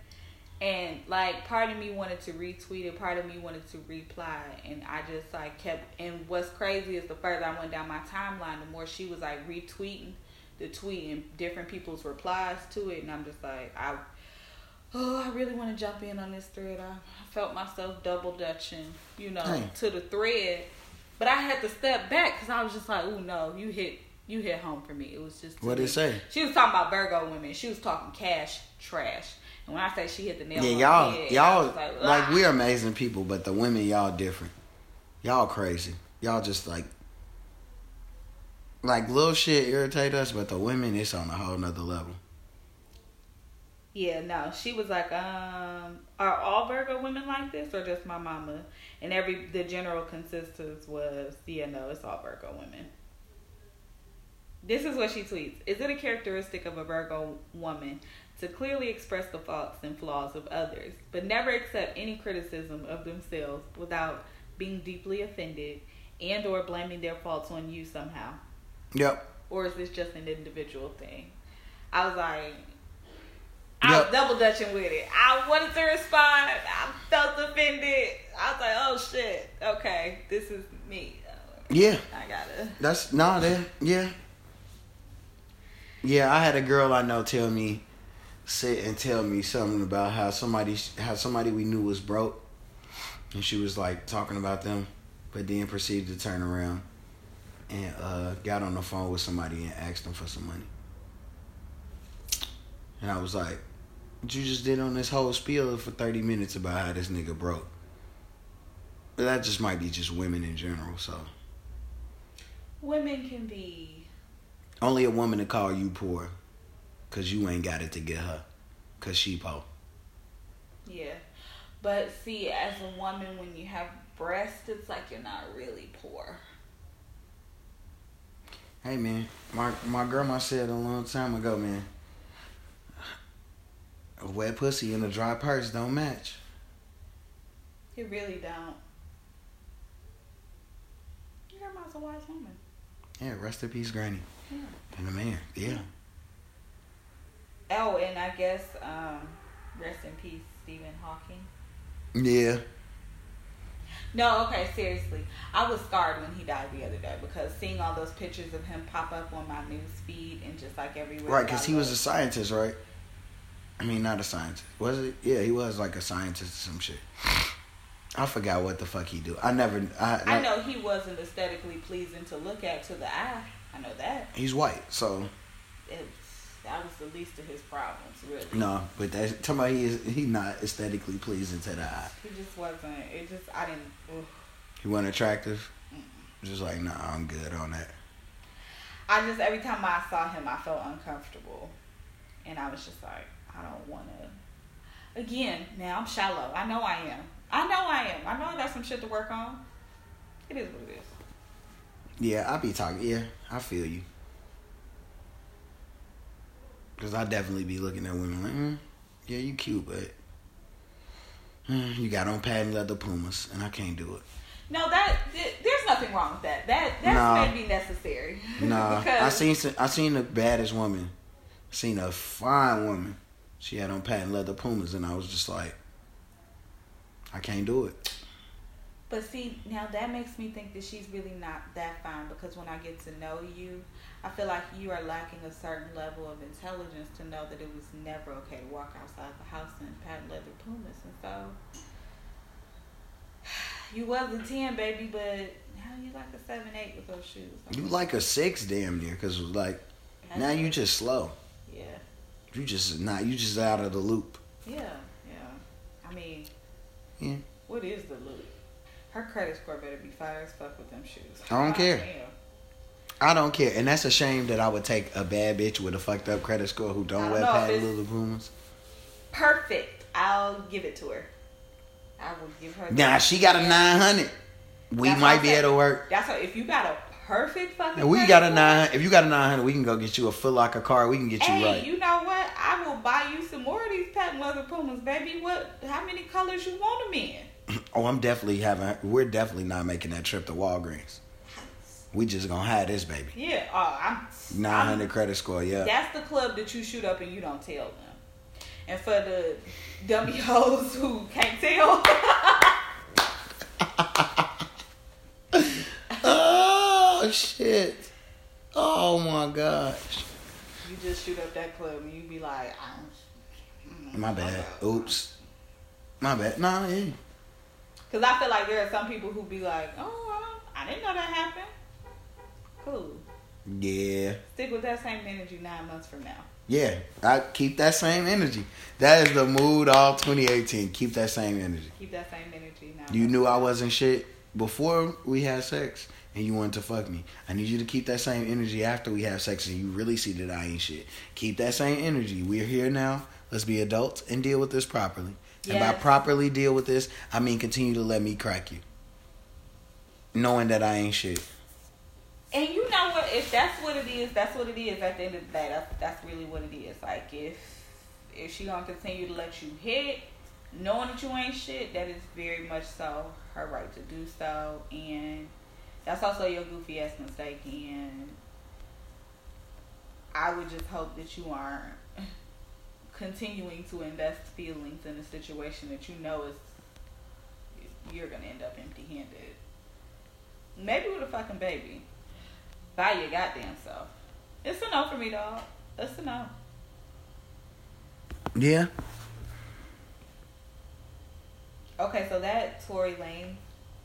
And like part of me wanted to retweet it, part of me wanted to reply, and I just like kept. And what's crazy is the further I went down my timeline, the more she was like retweeting the tweet and different people's replies to it, and I'm just like, I, oh, I really want to jump in on this thread. I, I felt myself double dutching, you know, to the thread, but I had to step back because I was just like, oh no, you hit, you hit home for me. It was just What did it say? She was talking about Virgo women. She was talking cash trash. And when I say she hit the nail Yeah, on y'all, the head, y'all, like, like we're amazing people, but the women y'all different. Y'all crazy. Y'all just like, like little shit irritate us, but the women it's on a whole nother level. Yeah, no. She was like, um, are all Virgo women like this or just my mama? And every the general consensus was, yeah, no, it's all Virgo women. This is what she tweets. Is it a characteristic of a Virgo woman to clearly express the faults and flaws of others, but never accept any criticism of themselves without being deeply offended and or blaming their faults on you somehow? Yep. or is this just an individual thing? I was like, I was double dutching with it. I wanted to respond. I felt offended. I was like, oh shit, okay, this is me. Yeah. I gotta. That's nah. That yeah. Yeah, I had a girl I know tell me, sit and tell me something about how somebody how somebody we knew was broke, and she was like talking about them, but then proceeded to turn around and uh, got on the phone with somebody and asked them for some money. And I was like, "What you just did on this whole spiel for thirty minutes about how this nigga broke." But that just might be just women in general. So Women can be. only a woman to call you poor, cause you ain't got it to get her, cause she poor. Yeah. But see, as a woman, when you have breasts, it's like you're not really poor. Hey man, my my grandma said a long time ago, man. A wet pussy and a dry purse don't match. You really don't. Your a wise woman. Yeah, rest in peace, Granny. Yeah. And a man, yeah. Oh, and I guess um, rest in peace, Stephen Hawking. Yeah. No, okay, seriously. I was scarred when he died the other day because seeing all those pictures of him pop up on my news feed and just like everywhere. Right, because he was a scientist, right? I mean, not a scientist. Was it? Yeah, he was like a scientist or some shit. I forgot what the fuck he do. I never. I, I know he wasn't aesthetically pleasing to look at to the eye. I know that. He's white, so It's, that was the least of his problems, really. no. But that talking about he is he not aesthetically pleasing to the eye. He just wasn't. It just I didn't. Ugh. He wasn't attractive. Just like nah, I'm good on that. I just every time I saw him, I felt uncomfortable, and I was just like, I don't want to. Again, now I'm shallow. I know I am. I know I am. I know I got some shit to work on. It is what it is. Yeah, I be talking. Yeah, I feel you. Cause I definitely be looking at women like, mm, yeah, you cute, but mm, you got on patent leather Pumas, and I can't do it. No, that th- there's nothing wrong with that. That that's Nah. maybe necessary. [laughs] Nah, I seen I seen the baddest woman, seen a fine woman. She had on patent leather Pumas, and I was just like, I can't do it. But see, now that makes me think that she's really not that fine because when I get to know you, I feel like you are lacking a certain level of intelligence to know that it was never okay to walk outside the house in patent leather Pumas. And so, [sighs] you was a 10, baby, but now you like a 7, 8 with those shoes. You like a six, damn near, cause like now you just slow. Yeah, You just not. You just out of the loop. yeah, yeah. I mean, Yeah. what is the loop? Her credit score better be fire as fuck with them shoes. I don't care. [laughs] Damn. I don't care, and that's a shame that I would take a bad bitch with a fucked up credit score who don't don't wear patent leather Pumas. perfect. I'll give it to her. I will give her. Nah, she got a nine hundred. We That's might be able to work. That's what. If you got a perfect fucking. And we got a nine. If you got a nine hundred, we can go get you a Foot Locker car. We can get you Hey, right. you know what? I will buy you some more of these patent leather pumas, baby. What? How many colors you want them in? [clears throat] Oh, I'm definitely having. We're definitely not making that trip to Walgreens. We just gonna have this baby. Yeah. Oh, I'm. Nine hundred credit score. Yeah. That's the club that you shoot up and you don't tell them. And for the dummy [laughs] hoes who can't tell, [laughs] oh shit. Oh my gosh. you just shoot up that club and you be like, I don't. My bad. Oops. My bad. Nah. Yeah. Because I feel like there are some people who be like, oh, I didn't know that happened. Cool. Yeah. Stick with that same energy nine months from now. Yeah, I keep that same energy. That is the mood all 2018. Keep that same energy. Keep that same energy now. You knew I wasn't shit before we had sex and you wanted to fuck me. I need you to keep that same energy after we have sex and you really see that I ain't shit. Keep that same energy. We're here now. Let's be adults and deal with this properly. And by properly deal with this, I mean continue to let me crack you. Knowing that I ain't shit. And you know what? If that's what it is, that's what it is. At the end of the day, that's that's really what it is. Like if if she gonna continue to let you hit, knowing that you ain't shit, that is very much so her right to do so, and that's also your goofy ass mistake. And I would just hope that you aren't continuing to invest feelings in a situation that you know is you're gonna end up empty handed. Maybe with a fucking baby. By your goddamn self. It's a no for me, dog. It's a no. Yeah. Okay, so that Tory Lane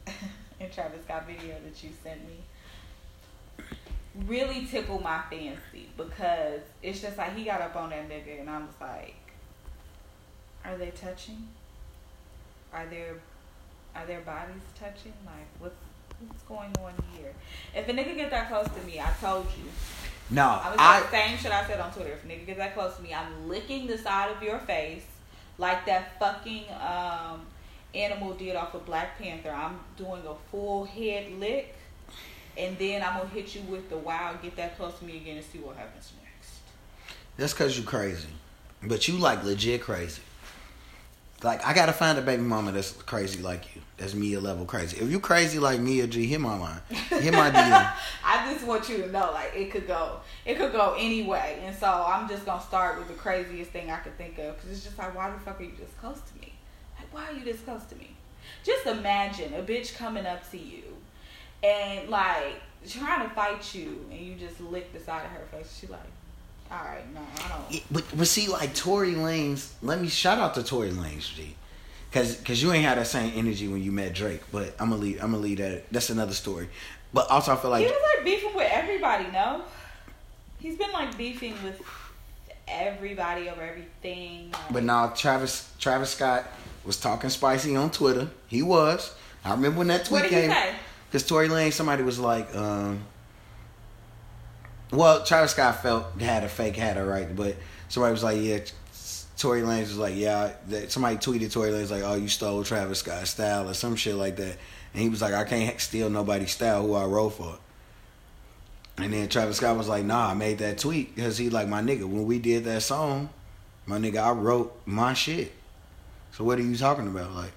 [laughs] and Travis Scott video that you sent me really tickled my fancy because it's just like he got up on that nigga and I was like, are they touching? Are their are their bodies touching? Like what's what's going on here? If a nigga get that close to me, I told you. No, I was I, like the same shit I said on Twitter. If a nigga get that close to me, I'm licking the side of your face like that fucking um, animal did off of Black Panther. I'm doing a full head lick, and then I'm gonna hit you with the wow. Get that close to me again and see what happens next. that's because you crazy. But you like legit crazy. Like I gotta find a baby mama that's crazy like you. That's Mia level crazy. If you crazy like Mia G, hit my line. Hit my DM. [laughs] I just want you to know, like it could go, it could go any way, and so I'm just gonna start with the craziest thing I could think of, because it's just like, why the fuck are you just close to me? Why are you this close to me? Just imagine a bitch coming up to you, and like trying to fight you, and you just lick the side of her face. She like, all right, no, I don't. But, but see, like Tory Lanez, let me shout out to Tory Lanez, G. Cause, Cause you ain't had that same energy when you met Drake, but I'm gonna leave. I'm gonna leave that. That's another story. But also, I feel like he was like beefing with everybody. No, he's been like beefing with everybody over everything. like- But now Travis Travis Scott was talking spicy on Twitter. He was. I remember when that tweet what did he came. say? Because Tory Lane, somebody was like, um, well, Travis Scott felt had a fake hat, all right, but somebody was like, yeah, Tory Lanez was like, yeah, that, somebody tweeted Tory Lanez like, oh, you stole Travis Scott's style or some shit like that, and he was like, I can't steal nobody's style who I wrote for. And then Travis Scott was like, nah, I made that tweet because he like my nigga. When we did that song, my nigga, I wrote my shit. So what are you talking about? Like,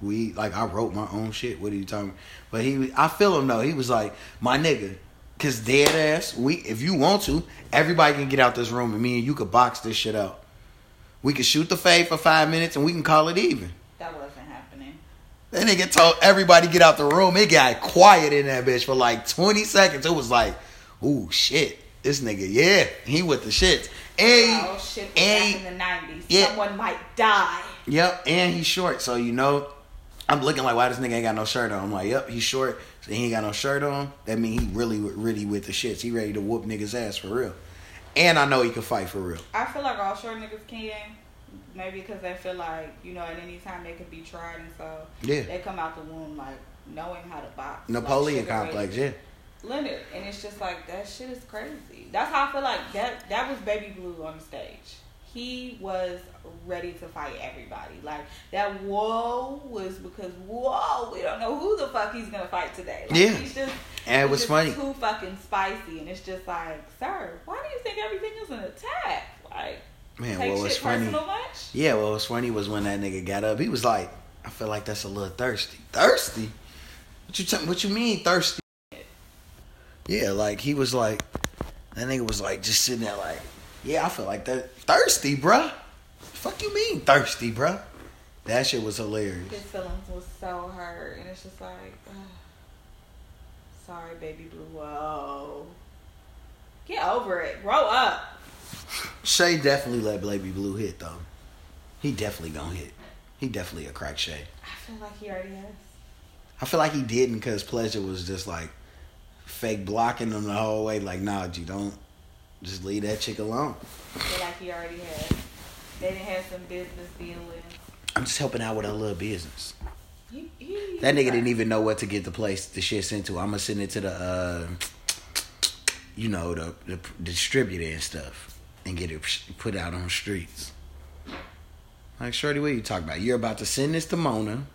we like I wrote my own shit. What are you talking? About? But he, I feel him though. He was like my nigga, cause dead ass. We, if you want to, everybody can get out this room and me and you could box this shit out. We could shoot the fade for five minutes and we can call it even. That wasn't happening. That nigga told everybody get out the room. It got quiet in that bitch for like twenty seconds. It was like, ooh shit, this nigga, yeah, he with the shits. And oh shit! and- back in the nineties, yeah. someone might die. Yep, and he's short, so you know. I'm looking like, why this nigga ain't got no shirt on? I'm like, yep, he's short, so he ain't got no shirt on. That mean he really, really with the shits. He ready to whoop niggas ass for real. And I know he can fight for real. I feel like all short niggas can. Maybe because they feel like you know at any time they could be tried, and so Yeah. they come out the womb like knowing how to box. Napoleon like complex, yeah. Leonard, and it's just like that shit is crazy. That's how I feel like that. That was Baby Blue on the stage. He was ready to fight everybody. Like that. Whoa was because whoa, we don't know who the fuck he's gonna fight today. Like, Yeah. he's just And it was funny. Too fucking spicy, and it's just like, sir, why do you think everything is an attack? Like, Man, what was funny? much? Yeah, what was funny was when that nigga got up, he was like, I feel like that's a little thirsty. Thirsty? What you t- what you mean thirsty? Yeah, like he was like that nigga was like just sitting there like, yeah, I feel like that thirsty, bruh. Fuck you mean thirsty, bruh? That shit was hilarious. His feelings was so hurt, and it's just like, ugh. [sighs] sorry, baby blue. Whoa, get over it. Grow up. Shay definitely let Baby Blue hit though. He definitely gonna hit. He definitely a crack Shay. I feel like he already has. I feel like he didn't because Pleasure was just like fake blocking him the whole way. Like, nah, G, don't just leave that chick alone. Like he already has. They didn't have some business dealings. I'm just helping out with a little business. He, That nigga didn't even know what to get the place, the shit sent to. I'm gonna send it to the, uh, you know, the, the distributor and stuff, and get it put out on the streets. Like, Shorty, what you talking about? You're about to send this to Mona,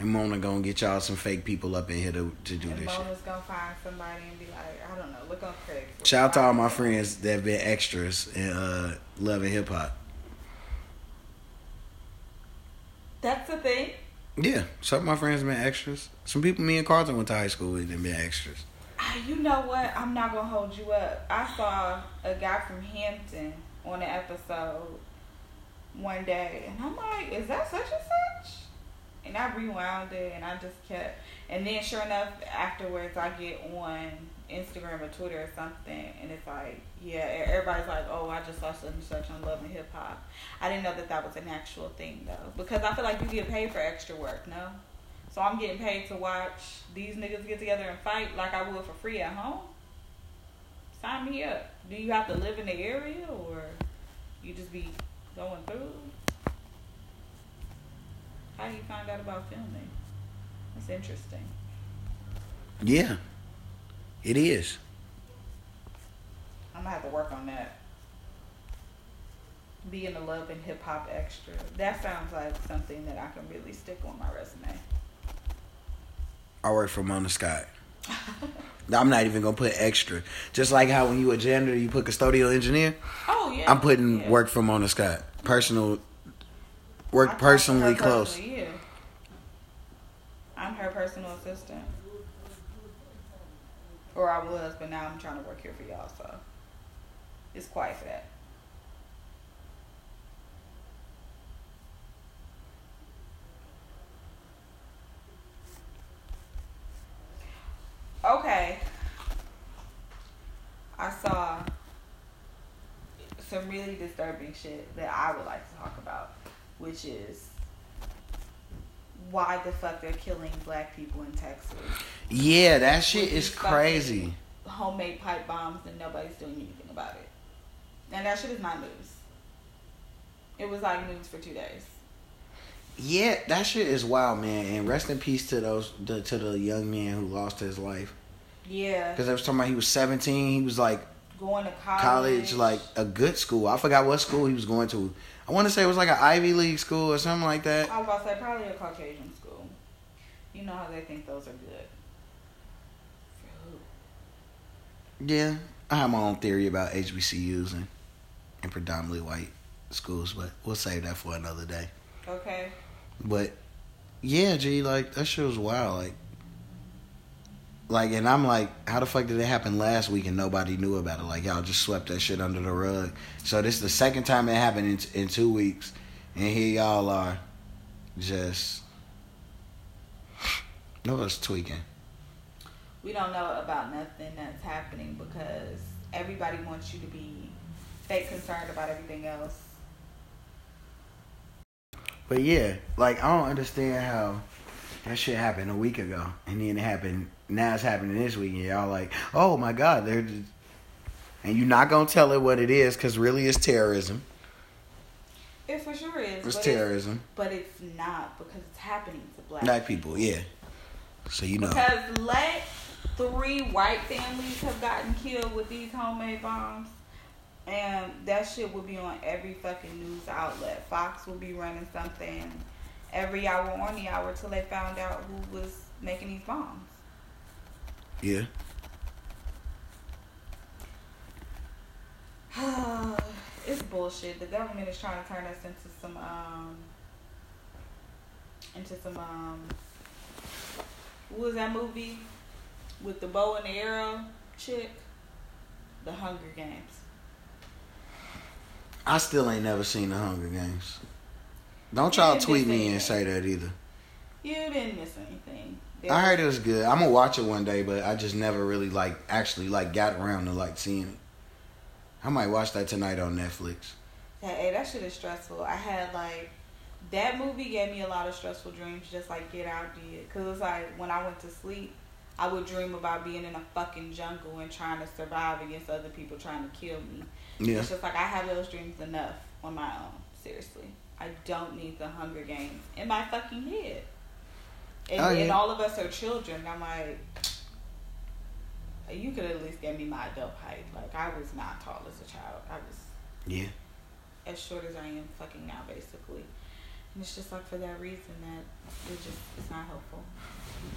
and Mona gonna get y'all some fake people up in here to, to do And this shit. Mona's gonna find somebody and be like, I don't know, look on Craigslist. Shout out to all my friends that have been extras in uh, Love and Hip Hop. That's the thing. Yeah, some of my friends have been extras. Some people me and Carlton went to high school with and been extras. Ah, You know what? I'm not gonna hold you up. I saw a guy from Hampton on an episode one day, and I'm like, "Is that such and such?" And I rewound it, and I just kept. And then, sure enough, afterwards, I get on Instagram or Twitter or something, and it's like, yeah, everybody's like, "Oh, I just saw such and such on Love and Hip Hop." I didn't know that that was an actual thing though, because I feel like you get paid for extra work. No, So I'm getting paid to watch these niggas get together and fight like I would for free at home. Sign me up. Do you have to live in the area or you just be going through? How do you find out about filming? That's interesting. Yeah, it is. I'm gonna have to work on that. Being a love and hip hop extra. That sounds like something that I can really stick on my resume. I work for Mona Scott. [laughs] I'm not even gonna put extra. Just like how when you a janitor, you put custodial engineer. Oh yeah. I'm putting yeah. work for Mona Scott. Personal work personally close. personally, yeah. I'm her personal assistant. Or I was, but now I'm trying to work here for y'all, so it's quiet for that. Okay. I saw some really disturbing shit that I would like to talk about, which is why the fuck they're killing black people in Texas. Yeah, that shit is crazy. Homemade pipe bombs and nobody's doing anything about it. And that shit is not news. It was like news for two days. Yeah, that shit is wild, man. And rest in peace to those the, to the young man who lost his life. Yeah. Because I was talking about he was 17. He was like Going to college. college, like a good school. I forgot what school he was going to. I want to say it was like an Ivy League school or something like that. I was about to say probably a Caucasian school. You know how they think those are good. Yeah, I have my own theory about HBCUs and, and predominantly white schools, but we'll save that for another day. Okay. But yeah, G, like that shit was wild. Like, like, and I'm like, how the fuck did it happen last week and nobody knew about it? Like, y'all just swept that shit under the rug. So this is the second time it happened in, in two weeks, and here y'all are, just [sighs] no, it's tweaking. We don't know about nothing that's happening because everybody wants you to be fake concerned about everything else. But yeah, like I don't understand how that shit happened a week ago, and then it happened. Now it's happening this week, and y'all like, oh my god, they're, just, and you're not gonna tell it what it is, cause really it's terrorism. It for sure is. It's but terrorism. but it's not because it's happening to black, Black people, yeah. So you know, Because let three white families have gotten killed with these homemade bombs, and that shit will be on every fucking news outlet. Fox will be running something every hour on the hour till they found out who was making these bombs. yeah. [sighs] it's bullshit. The government is trying to turn us into some um into some um what was that movie with the bow and the arrow chick? The Hunger Games. I still ain't never seen the Hunger Games. Don't y'all tweet me and say that either. You didn't miss anything. I heard it was good. I'm gonna watch it one day, but I just never really like actually like got around to like seeing it. I might watch that tonight on Netflix. Hey, that shit is stressful. I had like that movie gave me a lot of stressful dreams, just like Get Out did. Cause it's like when I went to sleep, I would dream about being in a fucking jungle and trying to survive against other people trying to kill me. Yeah. It's just like I have those dreams enough on my own. Seriously, I don't need the Hunger Games in my fucking head. And, Oh, and all of us are children. I'm like, you could at least give me my adult height. Like I was not tall as a child. I was Yeah. as short as I am fucking now, basically. And it's just like for that reason that it just it's not helpful.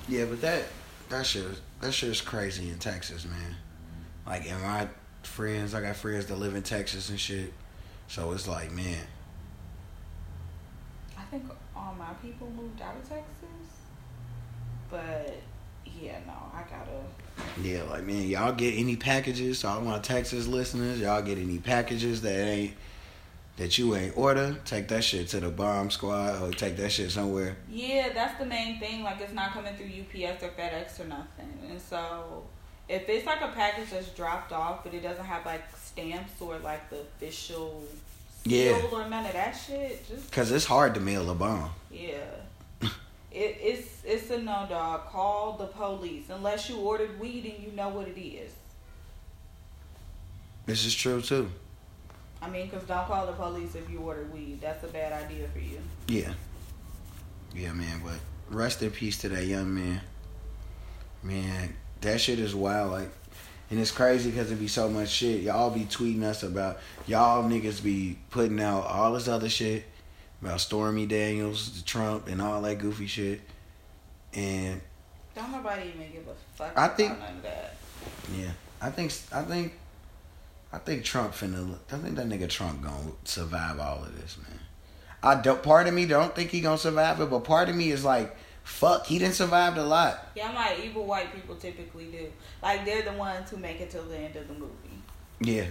Yeah, but that that shit that shit is crazy in Texas, man. Like, and my friends, I got friends that live in Texas and shit. So it's like, man, think all my people moved out of Texas, but yeah, no, I gotta. yeah, like man, y'all get any packages? So all my Texas listeners, y'all get any packages that ain't that you ain't order? Take that shit to the bomb squad or take that shit somewhere. Yeah, that's the main thing. Like it's not coming through UPS or FedEx or nothing, and so if it's like a package that's dropped off, but it doesn't have like stamps or like the official Yeah. or none of that shit, just Cause it's hard to mail a bomb. Yeah. [laughs] it, it's it's a no dog. Call the police unless you ordered weed and you know what it is. This is true too. I mean, cause don't call the police if you ordered weed. That's a bad idea for you. Yeah. Yeah, man. But rest in peace to that young man. Man, that shit is wild. Like, and it's crazy because it be so much shit. Y'all be tweeting us about y'all niggas be putting out all this other shit about Stormy Daniels, Trump, and all that goofy shit. And Don't nobody even give a fuck I about think- none of that. yeah, I think I think I think Trump finna. I think that nigga Trump gonna survive all of this, man. I don't. Part of me don't think he gonna survive it, but part of me is like, fuck, he didn't survive a lot. Yeah, I'm like evil white people typically do. Like they're the ones who make it till the end of the movie, Yeah,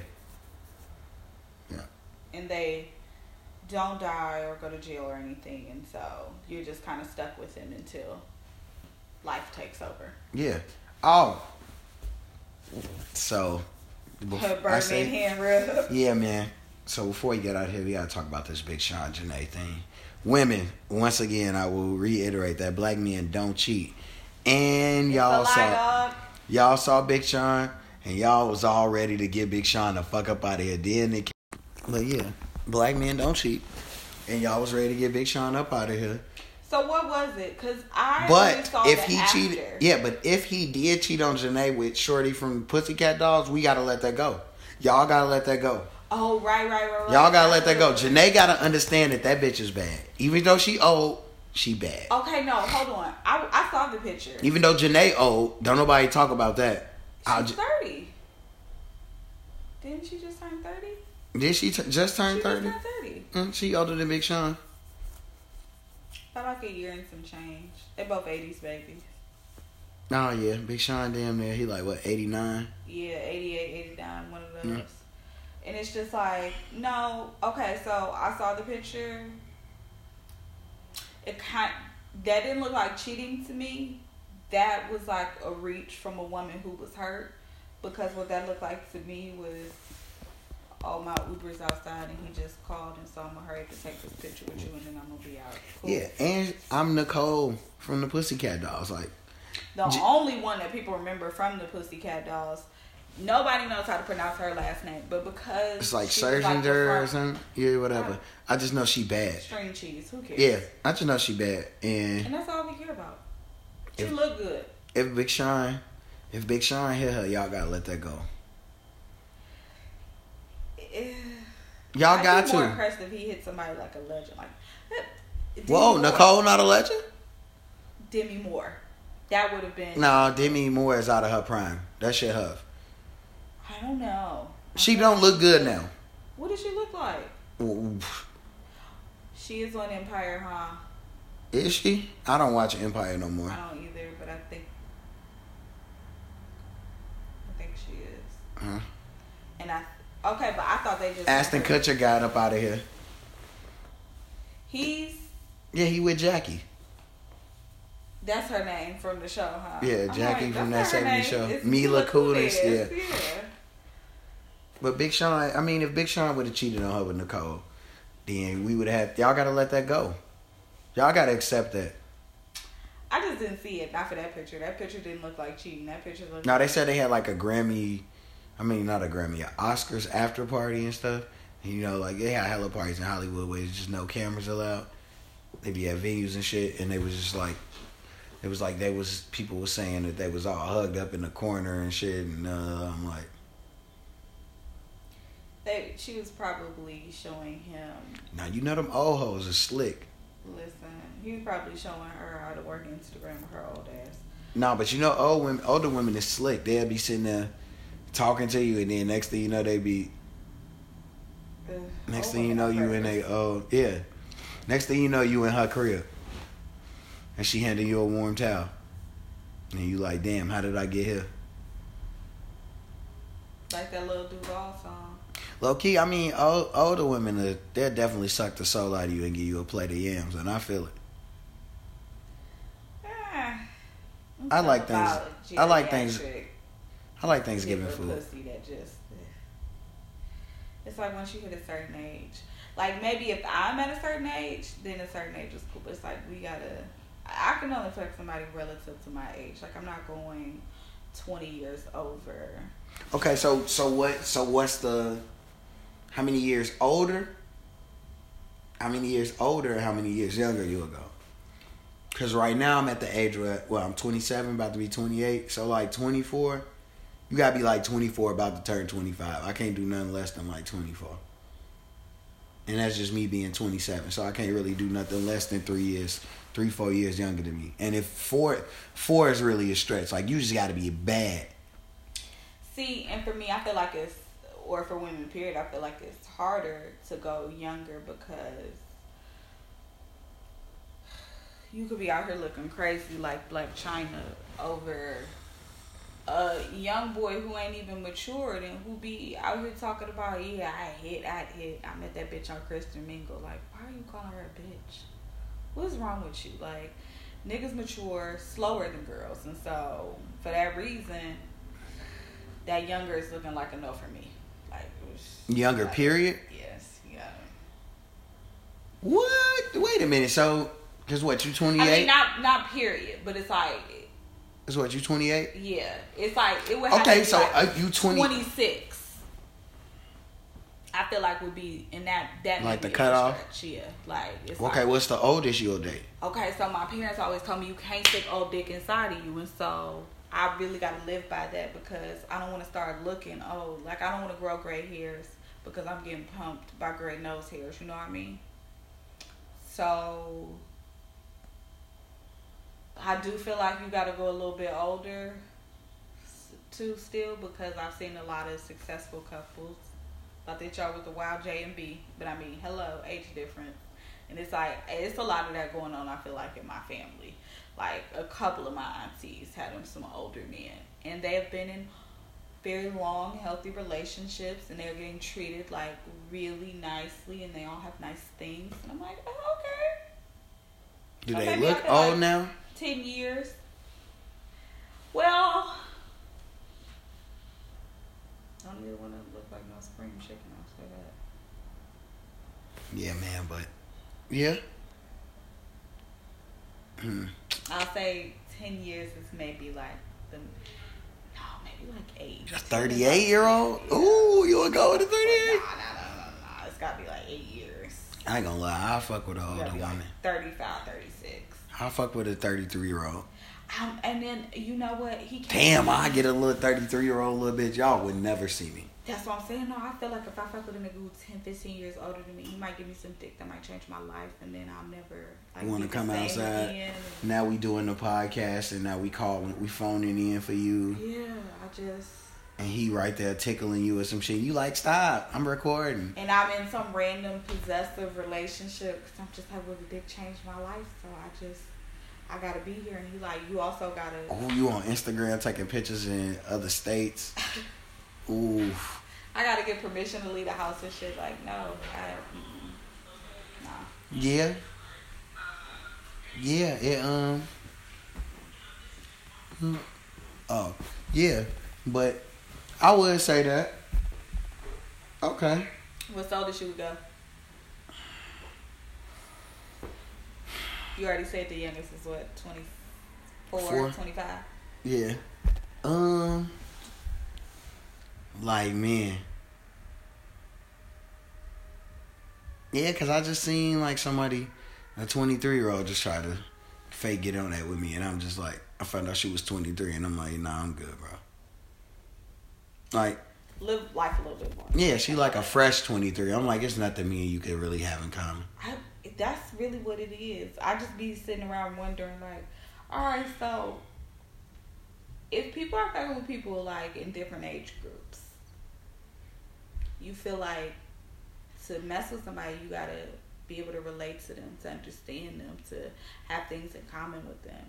Yeah. and they don't die or go to jail or anything, and so you're just kind of stuck with them until life takes over. yeah. Oh, so Her I say, hand rub. yeah, man. So before we get out of here, we gotta talk about this Big Sean Jhené thing. Women, once again, I will reiterate that black men don't cheat, and y'all saw. dog. Y'all saw Big Sean, and y'all was all ready to get Big Sean the fuck up out of here. Then it, but yeah, black men don't cheat, and y'all was ready to get Big Sean up out of here. So what was it? Cause I But if he after. cheated, yeah, but if he did cheat on Jhené with Shorty from Pussycat Dolls, we gotta let that go. Y'all gotta let that go. Oh right, right, right, right. Y'all gotta let that go. Jhené gotta understand that that bitch is bad. Even though she old, she bad. Okay, no, hold on. I I saw the picture. Even though Jhené old, don't nobody talk about that. I'll She's ju- thirty. Didn't she just turn thirty? did she t- just turn She thirty? turned thirty. Mm, she older than Big Sean. About like a year and some change. They both eighties babies. Oh yeah, Big Sean damn near he like what eighty nine. Yeah, 88, 89, one of those. Yeah. And it's just like, no, okay, so I saw the picture. It kind that didn't look like cheating to me. That was like a reach from a woman who was hurt because what that looked like to me was oh my Uber's outside and he just called and so I'm gonna hurry up and take this picture with you and then I'm gonna be out. Cool. Yeah, and I'm Nicole from the Pussycat Dolls. Like The J- only one that people remember from the Pussycat Dolls, nobody knows how to pronounce her last name, but because it's like was like or something. Yeah, whatever. I just know she bad. String cheese, who cares? Yeah, I just know she bad. And and that's all we care about. She If- look good. if Big Sean, if Big Sean hit her, y'all gotta let that go. Eh, [sighs] Y'all I'd got be more to. impressed if he hit somebody like a legend, like Demi Whoa, Moore. Nicole not a legend? Demi Moore. That would have been. No, Demi Moore is out of her prime. That shit her. I don't know. I She don't look good now. What does she look like? Ooh, She is on Empire, huh? Is she? I don't watch Empire no more. I don't either, but I think. I think she is. Huh? And I okay, but I thought they just Ashton Kutcher got up out of here. He's Yeah, he with Jackie. that's her name from the show, huh? Yeah, Jackie from that not her 70s show. name. It's Mila Kunis, Kunis, yeah. yeah. But Big Sean, I mean, if Big Sean would have cheated on her with Nicole, then we would have. Y'all got to let that go. Y'all got to accept that. I just didn't see it. Not for that picture. That picture didn't look like cheating. That picture looked. No, they said they had like a Grammy, I mean not a Grammy, a Oscars after party and stuff. You know, like they had hella parties in Hollywood where there's just no cameras allowed. They be at venues and shit, and they was just like, it was like they was people was saying that they was all hugged up in the corner and shit, and uh, I'm like, They, she was probably showing him. now you know them old hoes are slick. Listen, he was probably showing her how to work Instagram with her old ass. No, but you know, old women, older women is slick. They'll be sitting there talking to you, and then next thing you know, they be next thing you know, you in a oh yeah. Next thing you know, you in her crib, and she handing you a warm towel, and you like, damn, how did I get here? like that little Duval song. Low key, I mean, old, older women, uh, they'll definitely suck the soul out of you and give you a plate of yams, and I feel it. Ah, I'm like things- I like things- I like Thanksgiving food. Pussy that just. It's like once you hit a certain age. Like maybe if I'm at a certain age, then a certain age is cool. But it's like we gotta. I I can only fuck somebody relative to my age. Like I'm not going twenty years over. Okay, so so what? So what's the? How many years older? How many years older? How many years younger you ago? Because right now I'm at the age where well I'm 27, about to be 28. So like 24, you gotta be like 24, about to turn 25. I can't do nothing less than like 24. And that's just me being 27. So I can't really do nothing less than three years, three four years younger than me. And if four four is really a stretch, like you just gotta be bad. See, and for me, I feel like it's, or for women, period, I feel like it's harder to go younger because you could be out here looking crazy like Blac Chyna over a young boy who ain't even matured and who be out here talking about, yeah, I hit, I hit, I met that bitch on Christian Mingle. Like, why are you calling her a bitch? What's wrong with you? Like, niggas mature slower than girls. And so, for that reason, that younger is looking like a no for me. Like, Younger, like, period. Yes, yeah. What? Wait a minute. So, cause what you 28? I mean, not not period, but it's like, Is what you 28? yeah, it's like it would. Have Okay, to be so like uh, you 20. 26. I feel like would be in that that Like the cutoff? stretch, Yeah, like it's Okay, like, what's the oldest you'll date? okay. So my parents always told me you can't stick old dick inside of you, and so I really got to live by that because I don't want to start looking old. Like I don't want to grow gray hairs because I'm getting pumped by gray nose hairs. You know what I mean? So I do feel like you got to go a little bit older too still because I've seen a lot of successful couples. Thought that y'all was the wild J and B, but I mean, hello, age difference, and it's like it's a lot of that going on. I feel like in my family, like a couple of my aunties had them some older men, and they have been in very long, healthy relationships, and they're getting treated like really nicely, and they all have nice things, and I'm like, oh, okay. Do they look old like- now? 10 years. Well, I don't really want to look like no spring chicken. I'll say that. Yeah, man, but yeah. I'll say 10 years is maybe like the. No, maybe like 8. A 38 year old? Ooh, you wanna go with a 38? Nah, nah, nah, nah, nah. It's got to be like 8 years. I ain't gonna lie, I fuck with an older gotta like woman. 35, 36. I fuck with a 33 year old. Um, and then, you know what? He. Damn, I get a little 33 year old little bitch. Y'all would never see me. That's what I'm saying. No, I feel like if I fuck with a nigga who's 10, 15 years older than me, he might give me some dick that might change my life, and then I'll never. Like, wanna the come outside? again. Now we doing the podcast and now we calling, we phoning in for you. Yeah, I just. And he right there tickling you or some shit. You like, stop, I'm recording. And I'm in some random possessive relationship because I'm just like, well, the dick changed my life, so I just. I gotta be here, and he like, you also gotta. Oh, you on Instagram taking pictures in other states? [laughs] Ooh. I gotta get permission to leave the house and shit. Like, no, I, nah. Yeah. Yeah, it um. Oh, yeah. But I would say that. Okay. What's the oldest you would go? You already said the youngest is what, 24, Four. 25? Yeah. Um like man. Yeah, cause I just seen like somebody, a twenty three year old, just try to fake get on that with me, and I'm just like, I found out she was twenty three, and I'm like, nah, I'm good, bro. Like, Live life a little bit more. yeah, she like a fresh twenty three. I'm like, it's nothing me and you could really have in common. I, that's really what it is. I just be sitting around wondering, like, all right, so if people are fucking with people like in different age groups, you feel like to mess with somebody, you gotta be able to relate to them, to understand them, to have things in common with them.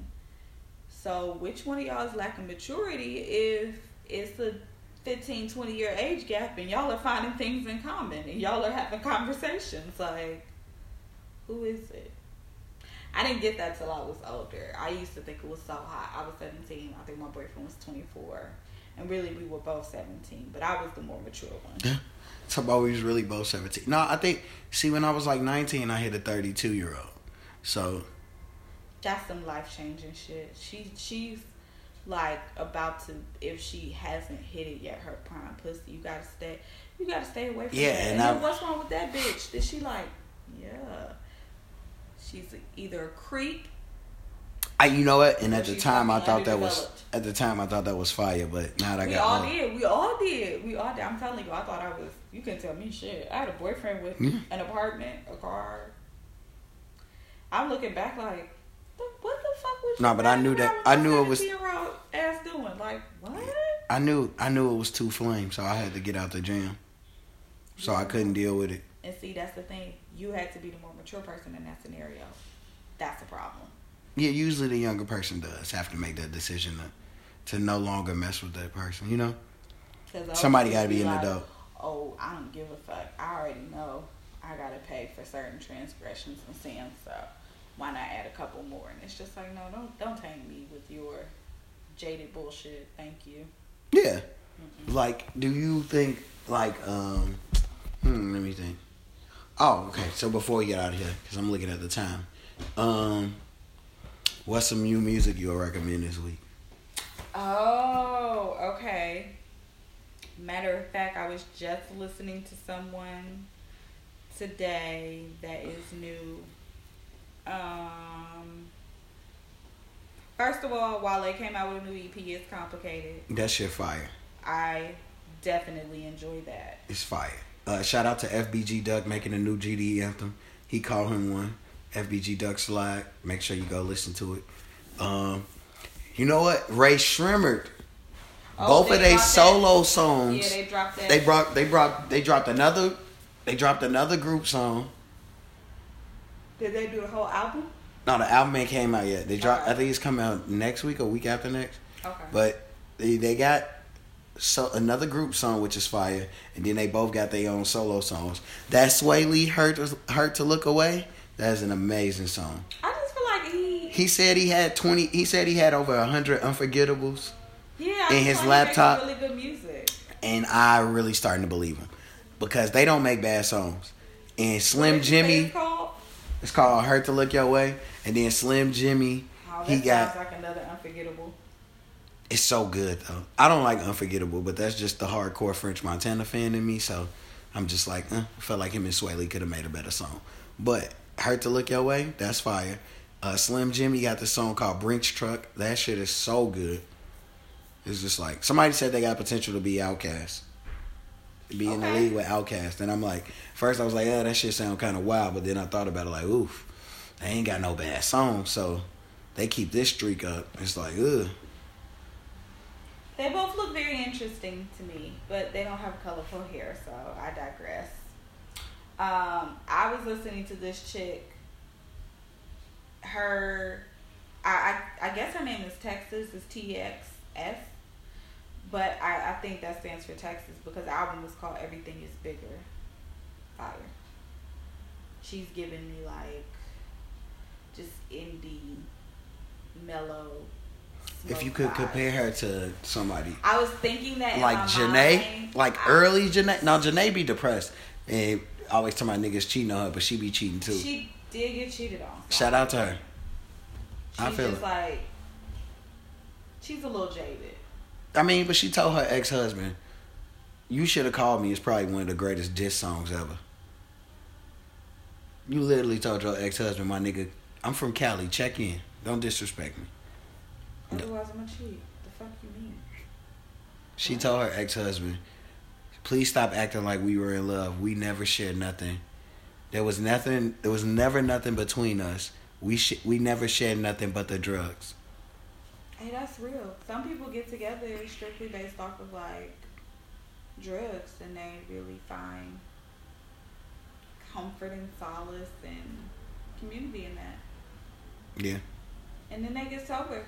So, which one of y'all is lacking maturity if it's a 15, 20 year age gap and y'all are finding things in common and y'all are having conversations? Like, who is it? I didn't get that till I was older. I used to think it was so hot. I was 17. I think my boyfriend was 24. And really, we were both 17. But I was the more mature one. Talk about we was really both seventeen. No, I think see when I was like nineteen, I hit a thirty two year old. So That's some life changing shit. She she's like about to if she hasn't hit it yet, her prime pussy. You gotta stay you gotta stay away from Yeah, that. and And, I- what's wrong with that bitch? Is she like, yeah. She's either a creep I, you know what? And at the time, I thought that was at the time I thought that was fire, but now that I got We all did. We all did. We all did. I'm telling you, I thought I was. You can tell me shit. I had a boyfriend with Yeah. an apartment, a car. I'm looking back like, what the fuck was? Nah, but I knew that- I knew it was- 17-year-old ass doing like what? I knew I knew it was too flame, so I had to get out the jam. So I couldn't deal with it. And see, that's the thing. You had to be the more mature person in that scenario. That's the problem. Yeah, usually the younger person does have to make that decision to to no longer mess with that person. You know? Somebody gotta be an like, adult. Oh, I don't give a fuck. I already know I gotta pay for certain transgressions and sins, so why not add a couple more? And it's just like, no, don't don't taint me with your jaded bullshit. Thank you. yeah. Like, do you think like um? Hmm, let me think. Oh, okay. So before we get out of here, because I'm looking at the time, um, what's some new music you'll recommend this week? Oh, okay. Matter of fact, I was just listening to someone today that is new. Um, first of all, Wale they came out with a new EP, it's complicated. That shit fire. I definitely enjoy that. It's fire. Uh, shout out to FBG Duck making a new GD anthem. He called him one. FBG Duck Slide. Make sure you go listen to it. Um, you know what? Rae Sremmurd. Oh, Both they of their dropped that- solo songs. Yeah, they dropped that. they brought. They brought. They dropped another. They dropped another group song. Did they do the whole album? No, the album ain't came out yet. They dropped. I think it's coming out next week or week after next. Okay. But they, they got so another group song which is fire, and then they both got their own solo songs. That Swae Lee hurt hurt to look away. That's an amazing song. I just feel like he. He said he had twenty. He said he had over hundred unforgettables, yeah, I in his laptop- Really good music. and I really starting to believe him because they don't make bad songs. And Slim What did you say Jimmy, it's called? it's called "Hurt to Look Your Way," and then Slim Jxmmi, Oh, that he got sounds like another unforgettable. It's so good though. I don't like Unforgettable, but that's just the hardcore French Montana fan in me. So I'm just like, uh, I felt like him and Swae Lee could have made a better song. But Hurt to Look Your Way, that's fire. Uh, Slim Jxmmi got this song called Brinks Truck. That shit is so good. It's just like somebody said they got potential to be OutKast, be in the league with OutKast, and I'm like, first I was like, yeah, that shit sound kind of wild, but then I thought about it like, oof, they ain't got no bad song, so they keep this streak up. It's like, ugh. They both look very interesting to me, but they don't have colorful hair, so I digress. Um, I was listening to this chick. Her, I, I, I guess her name is Texas. Is T X S, but I, I think that stands for Texas because the album is called Everything Is Bigger. Fire. She's giving me like just indie, mellow. If you could vibes. compare her to somebody I was thinking that in like Jhené, mind. like early Jhené. Now Jhené be depressed and always tell my niggas cheating on her, but she be cheating too. She did get cheated on. Shout out to her. I feel just it. like she's a little jaded. I mean, but she told her ex husband, "You should have called me." It's probably one of the greatest diss songs ever. You literally told your ex husband, "My nigga, I'm from Cali. Check in. Don't disrespect me." Otherwise, I'm a cheat. The fuck you mean? She told her ex husband, "Please stop acting like we were in love. We never shared nothing. There was nothing. There was never nothing between us. We sh- we never shared nothing but the drugs." Hey, that's real. Some people get together strictly based off of like drugs, and they really find comfort and solace and community in that. Yeah, And then they get sober.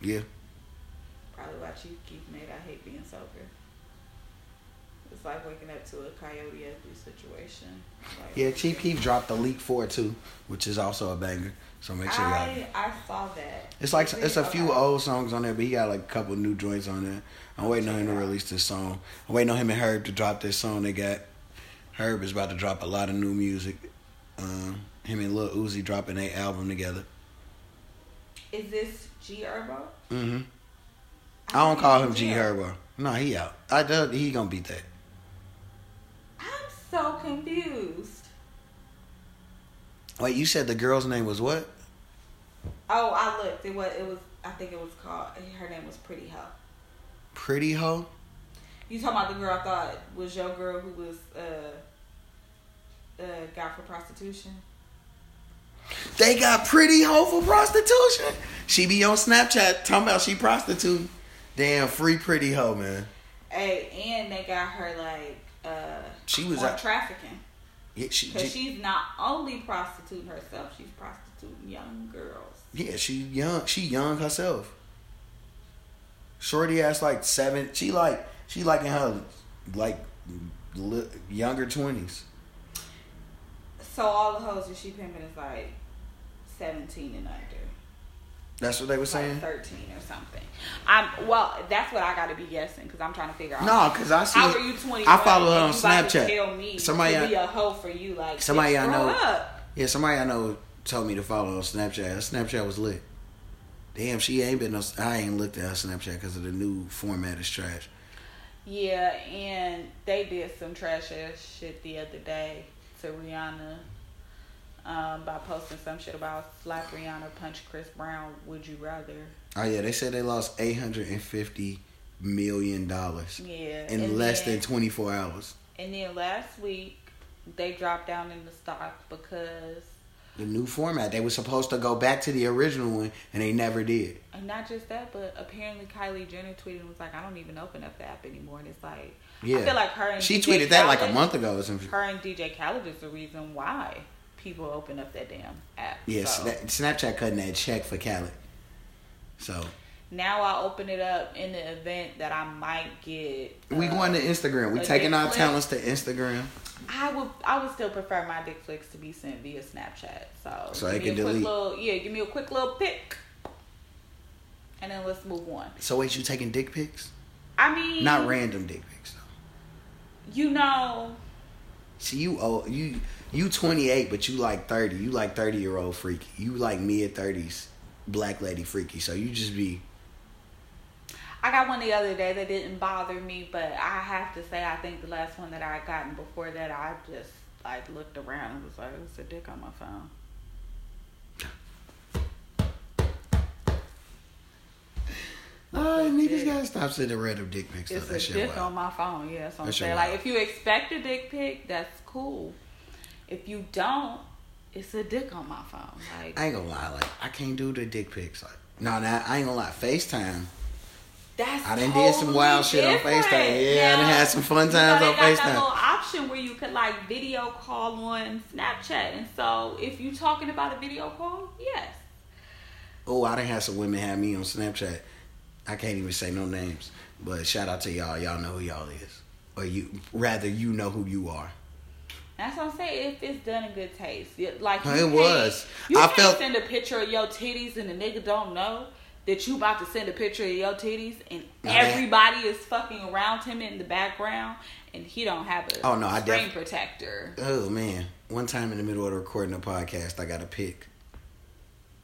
yeah. Probably why Chief Keef made I hate being sober. It's like waking up to a coyote ugly situation. Like, Yeah, Chief Keef dropped the Leek Four too, which is also a banger. So make sure y'all. I, I saw that. It's like it's a few old songs on there, but he got like a couple new joints on there. I'm waiting on him to release this song. I'm waiting on him and Herb to drop this song. They got Herb is about to drop a lot of new music. Um, him and Lil Uzi dropping their album together. Is this G Herbo? Mm-hmm. I don't call him G Herbo. No, he out. I do, he gonna beat that. So confused. Wait, you said the girl's name was what? Oh, I looked. It was. It was. I think it was called. Her name was Pretty Ho. Pretty Ho? You talking about the girl I thought was your girl who was uh uh got for prostitution? They got Pretty Ho for prostitution. She be on Snapchat talking about she prostituting. Damn, free Pretty Ho, man. Hey, and they got her like uh She was on at- trafficking Yeah, she, because she- she's not only prostituting herself, she's prostituting young girls. yeah, she young. She young herself. Shorty ass like seven. She like she like in her like li- younger twenties. So all the hoes that she pimping is like seventeen and under. That's what they were like saying. 13 or something. I'm well. That's what I got to be guessing because I'm trying to figure out. No, because I see. How are you 21? I follow her on you about to Snapchat. Tell me Somebody to I- be a hoe for you, like Somebody I know- Up. Yeah, somebody I know told me to follow her on Snapchat. Her Snapchat was lit. Damn, she ain't been. No, I ain't looked at her Snapchat because of the new format is trash. Yeah, and they did some trash ass shit the other day to Rihanna um, by posting some shit about slap Rihanna, punch Chris Brown. Would you rather? Oh yeah, they said they lost eight hundred and fifty million dollars Yeah, in and less then- than twenty four hours. And then last week they dropped down in the stock because The new format. They were supposed to go back to the original one, and they never did. And not just that, but apparently Kylie Jenner tweeted and was like, I don't even open up the app anymore. And it's like, Yeah, I feel like her and she DJ tweeted that like a month ago or something. Her and DJ Khaled is the reason why people open up that damn app. Yes, So, that, Snapchat cutting that check for Khaled. So now I open it up in the event that I might get. we uh, going to Instagram. We taking our flic. talents to Instagram. I would I would still prefer my dick flicks to be sent via Snapchat. So, So I can delete. Little, yeah, give me a quick little pic, and then let's move on. So wait, you taking dick pics? I mean, Not random dick pics though. You know, See, you old, you you 28, but you like 30. You like 30 year old freaky. You like mid 30s black lady freaky. So you just be I got one the other day that didn't bother me, but I have to say I think the last one that I gotten before that I just like looked around and was like, "It's a dick on my phone." Oh, niggas it. gotta stop sending random dick pics. It's That a dick wild. on my phone. Yeah, what I'm saying. Like if you expect a dick pic, that's cool. If you don't, it's a dick on my phone. Like I ain't gonna lie, like I can't do the dick pics. Like, no, nah, I ain't gonna lie. FaceTime. that's I done did some wild shit on FaceTime. different. Yeah, I done had some fun you know, times on got That FaceTime. little option where you could like video call on Snapchat, and so if you talking about a video call, yes. Oh, I done had some women have me on Snapchat. I can't even say no names, but shout out to y'all. Y'all know who y'all is, or you rather you know who you are. That's what I'm saying. If it's done in good taste, It- like It can't- was. You I can't felt- send a picture of your titties and the nigga don't know that you about to send a picture of your titties and oh, No, everybody is fucking around him in the background and he don't have a Oh, no, I screen def- protector. Oh man, one time in the middle of recording a podcast, I got a pic.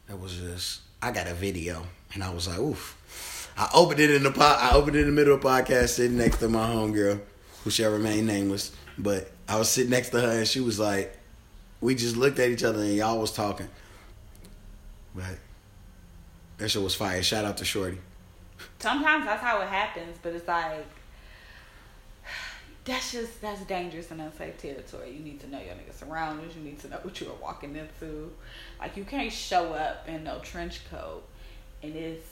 That was just I got a video, and I was like, oof. I opened it in the pod. I opened it in the middle of the podcast, sitting next to my homegirl, who shall remain nameless. But I was sitting next to her, and she was like, we just looked at each other, and y'all was talking. But that shit was fire. Shout out to Shorty. Sometimes that's how it happens, but it's like that's just that's dangerous and unsafe territory. You need to know your nigga surroundings. You need to know what you are walking into. Like you can't show up in no trench coat and it's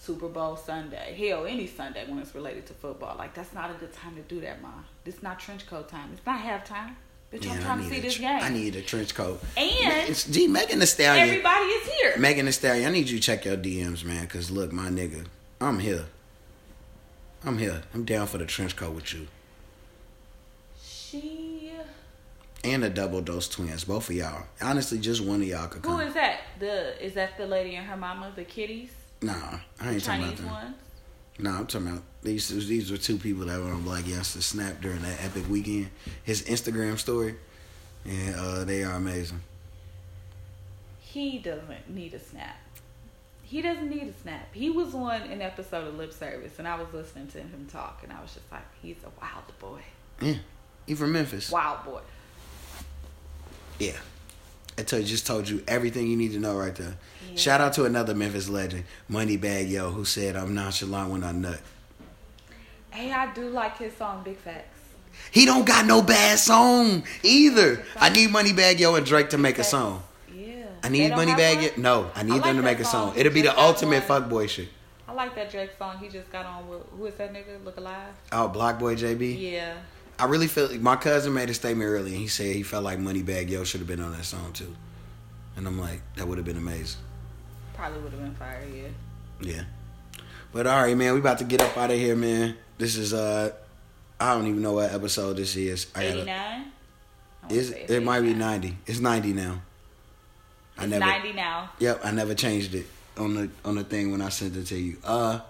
Super Bowl Sunday. Hell, any Sunday when it's related to football. Like that's not a good time to do that, ma. This not trench coat time. It's not halftime. Bitch, I'm trying to see a this tr- game. I need a trench coat. And It's, G, Megan Thee Stallion. everybody is here. Megan Thee Stallion, I need you to check your DMs, man. Cause look, my nigga, I'm here. I'm here. I'm down for the trench coat with you She and the double dose twins. Both of y'all. Honestly, just one of y'all could who come. is that? The is that the lady and her mama, the kitties? Nah, I ain't talking about them. ones. Nah, I'm talking about these. These were two people that were on Blac Youngsta Snap during that epic weekend. His Instagram story, and uh, they are amazing. He doesn't need a snap. he doesn't need a snap. He was on an episode of Lip Service, and I was listening to him talk, and I was just like, he's a wild boy, Yeah. He from Memphis. wild boy. Yeah. I told, just told you everything you need to know right there. Yeah. Shout out to another Memphis legend, Moneybagg Yo, who said I'm nonchalant when I nut. Hey, I do like his song Big Facts. He don't got no bad song either. I need Moneybagg Yo and Drake to make a song. Yeah. I need Moneybag? Yo. No, I need I like them to make a song. song. It'll be the ultimate fuckboy shit. I like that Drake song he just got on with. Who is that nigga? Look Alive? Oh, Block Boy JB. Yeah. I really feel like my cousin made a statement earlier and he said he felt like Moneybagg Yo should have been on that song too. And I'm like, that would have been amazing. Probably would have been fire, yeah. Yeah. But all right, man, we about to get up out of here, man. This is uh I don't even know what episode this is. I gotta 89? is it might be ninety. It's ninety now. I never 90 now. Yep, I never changed it on the on the thing when I sent it to you. Uh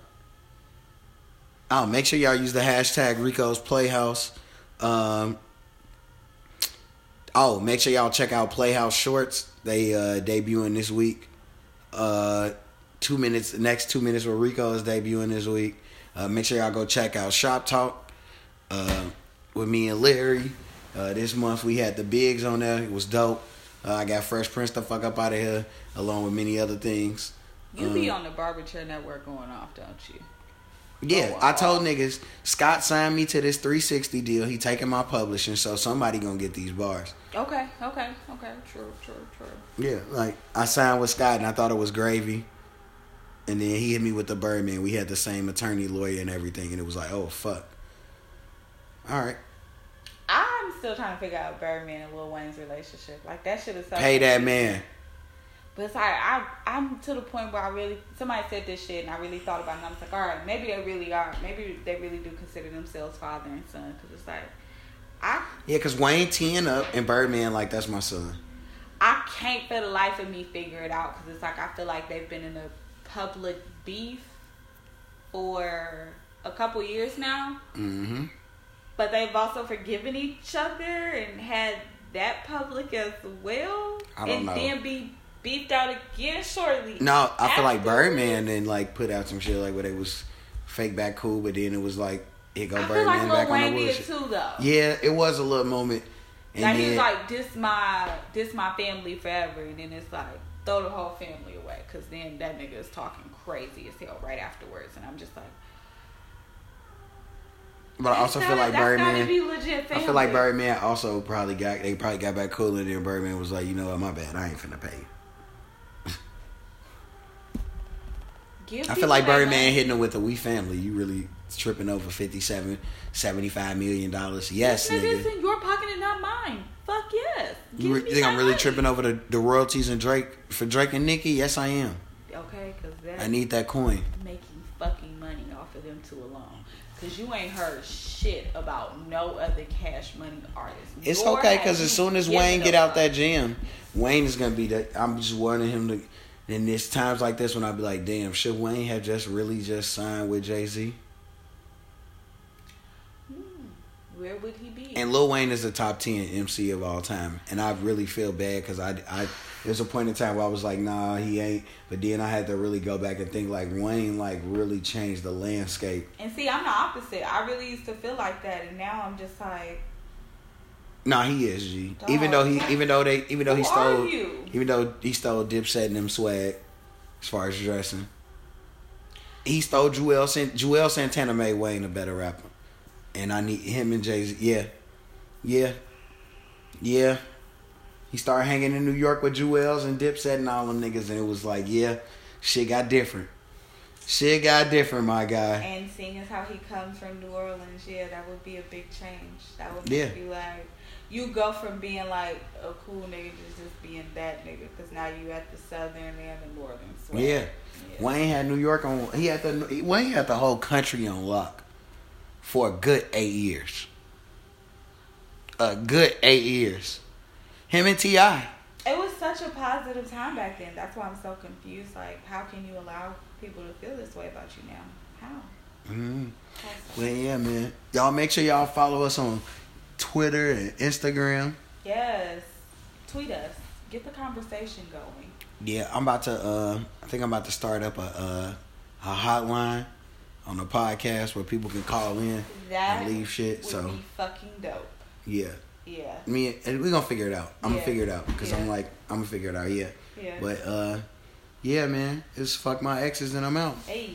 Oh, make sure y'all use the hashtag Rico's Playhouse. Um Oh, make sure y'all check out Playhouse Shorts. They uh debuting this week. Uh two minutes next two minutes where Rico is debuting this week. Uh make sure y'all go check out Shop Talk uh with me and Larry. Uh this month we had the bigs on there. It was dope. Uh, I got Fresh Prince to fuck up out of here, along with many other things. You be Um, on the Barber Chair Network going off, don't you? Yeah, Oh, I told niggas Scott signed me to this 360 deal. He taking my publishing, so somebody gonna get these bars. Okay, okay, okay. True, true, true. Yeah, like I signed with Scott and I thought it was gravy, and then he hit me with the Birdman. We had the same attorney, lawyer, and everything, and it was like, oh fuck. All right, I'm still trying to figure out Birdman and Lil Wayne's relationship. Like that shit is so pay that man. But it's like I I'm to the point where I really somebody said this shit and I really thought about it and I was like, all right, maybe they really are. Maybe they really do consider themselves father and son because it's like I Yeah, cause Wayne teeing up and Birdman like that's my son. I can't for the life of me figure it out because it's like I feel like they've been in a public beef for a couple years now, Mm-hmm. but they've also forgiven each other and had that public as well, I don't and know. then be beefed out again shortly. No, I feel like. Birdman then like put out some shit like where they was fake back cool, but then it was like it go I Birdman like back on the bullshit. too, though. Yeah, it was a little moment. And like then, he's like, this my this my family forever, and then it's like throw the whole family away, cause then that nigga is talking crazy as hell right afterwards, and I'm just like, but I also feel like Birdman. be legit I feel like Birdman also probably got they probably got back cool and then Birdman was like, you know what, my bad, I ain't finna pay Give I feel like Birdman money. hitting it with a we family. You really tripping over 57, 75 million dollars. Yes, This nigga. in your pocket and not mine. Fuck yes. You re- think I'm really money. tripping over the, the royalties and Drake for Drake and Nicki? Yes, I am. Okay, cause that's I need that coin. making fucking money off of them two alone. Cause you ain't heard shit about no other cash money artist. It's Nor okay because as soon as Wayne get out fuck. that gym, Wayne is gonna be that. I'm just wanting him to. And there's times like this when I'd be like, damn, should Wayne have just really just signed with Jay Z? Hmm. Where would he be? And Lil Wayne is the top ten MC of all time, and I really feel bad because I, I, there's a point in time where I was like, nah, he ain't. But then I had to really go back and think like Wayne like really changed the landscape. And see, I'm the opposite. I really used to feel like that, and now I'm just like, Nah, he is G. Dog. Even though he, even though they, even though he stole, even though he stole Dipset and them swag, as far as dressing, he stole Juelz. Sant- Juelz Santana made Wayne a better rapper, and I need him and Jay Z. Yeah, yeah, yeah. He started hanging in New York with Juelz and Dipset and all them niggas, and it was like, yeah, shit got different. Shit got different, my guy. and seeing as how he comes from New Orleans, yeah, that would be a big change. That would Yeah. make you like, you go from being like a cool nigga to just being that nigga, because now you at the southern and the northern. swag. Yeah. Wayne had New York on. He had the Wayne had the whole country on lock for a good eight years. A good eight years. Him and Ti. It was such a positive time back then. That's why I'm so confused. Like, how can you allow people to feel this way about you now? How? Mm-hmm. Well, yeah, man. Y'all make sure y'all follow us on Twitter and Instagram. Yes. Tweet us. Get the conversation going. Yeah, I'm about to. uh I think I'm about to start up a uh, a hotline on the podcast where people can call in That and leave shit. would So be fucking dope. yeah, Yeah. me and we gonna figure it out. I'm Yeah. gonna figure it out because I'm like I'm gonna figure it out. Yeah, Yeah. but uh, yeah, man, it's fuck my exes and I'm out. hey.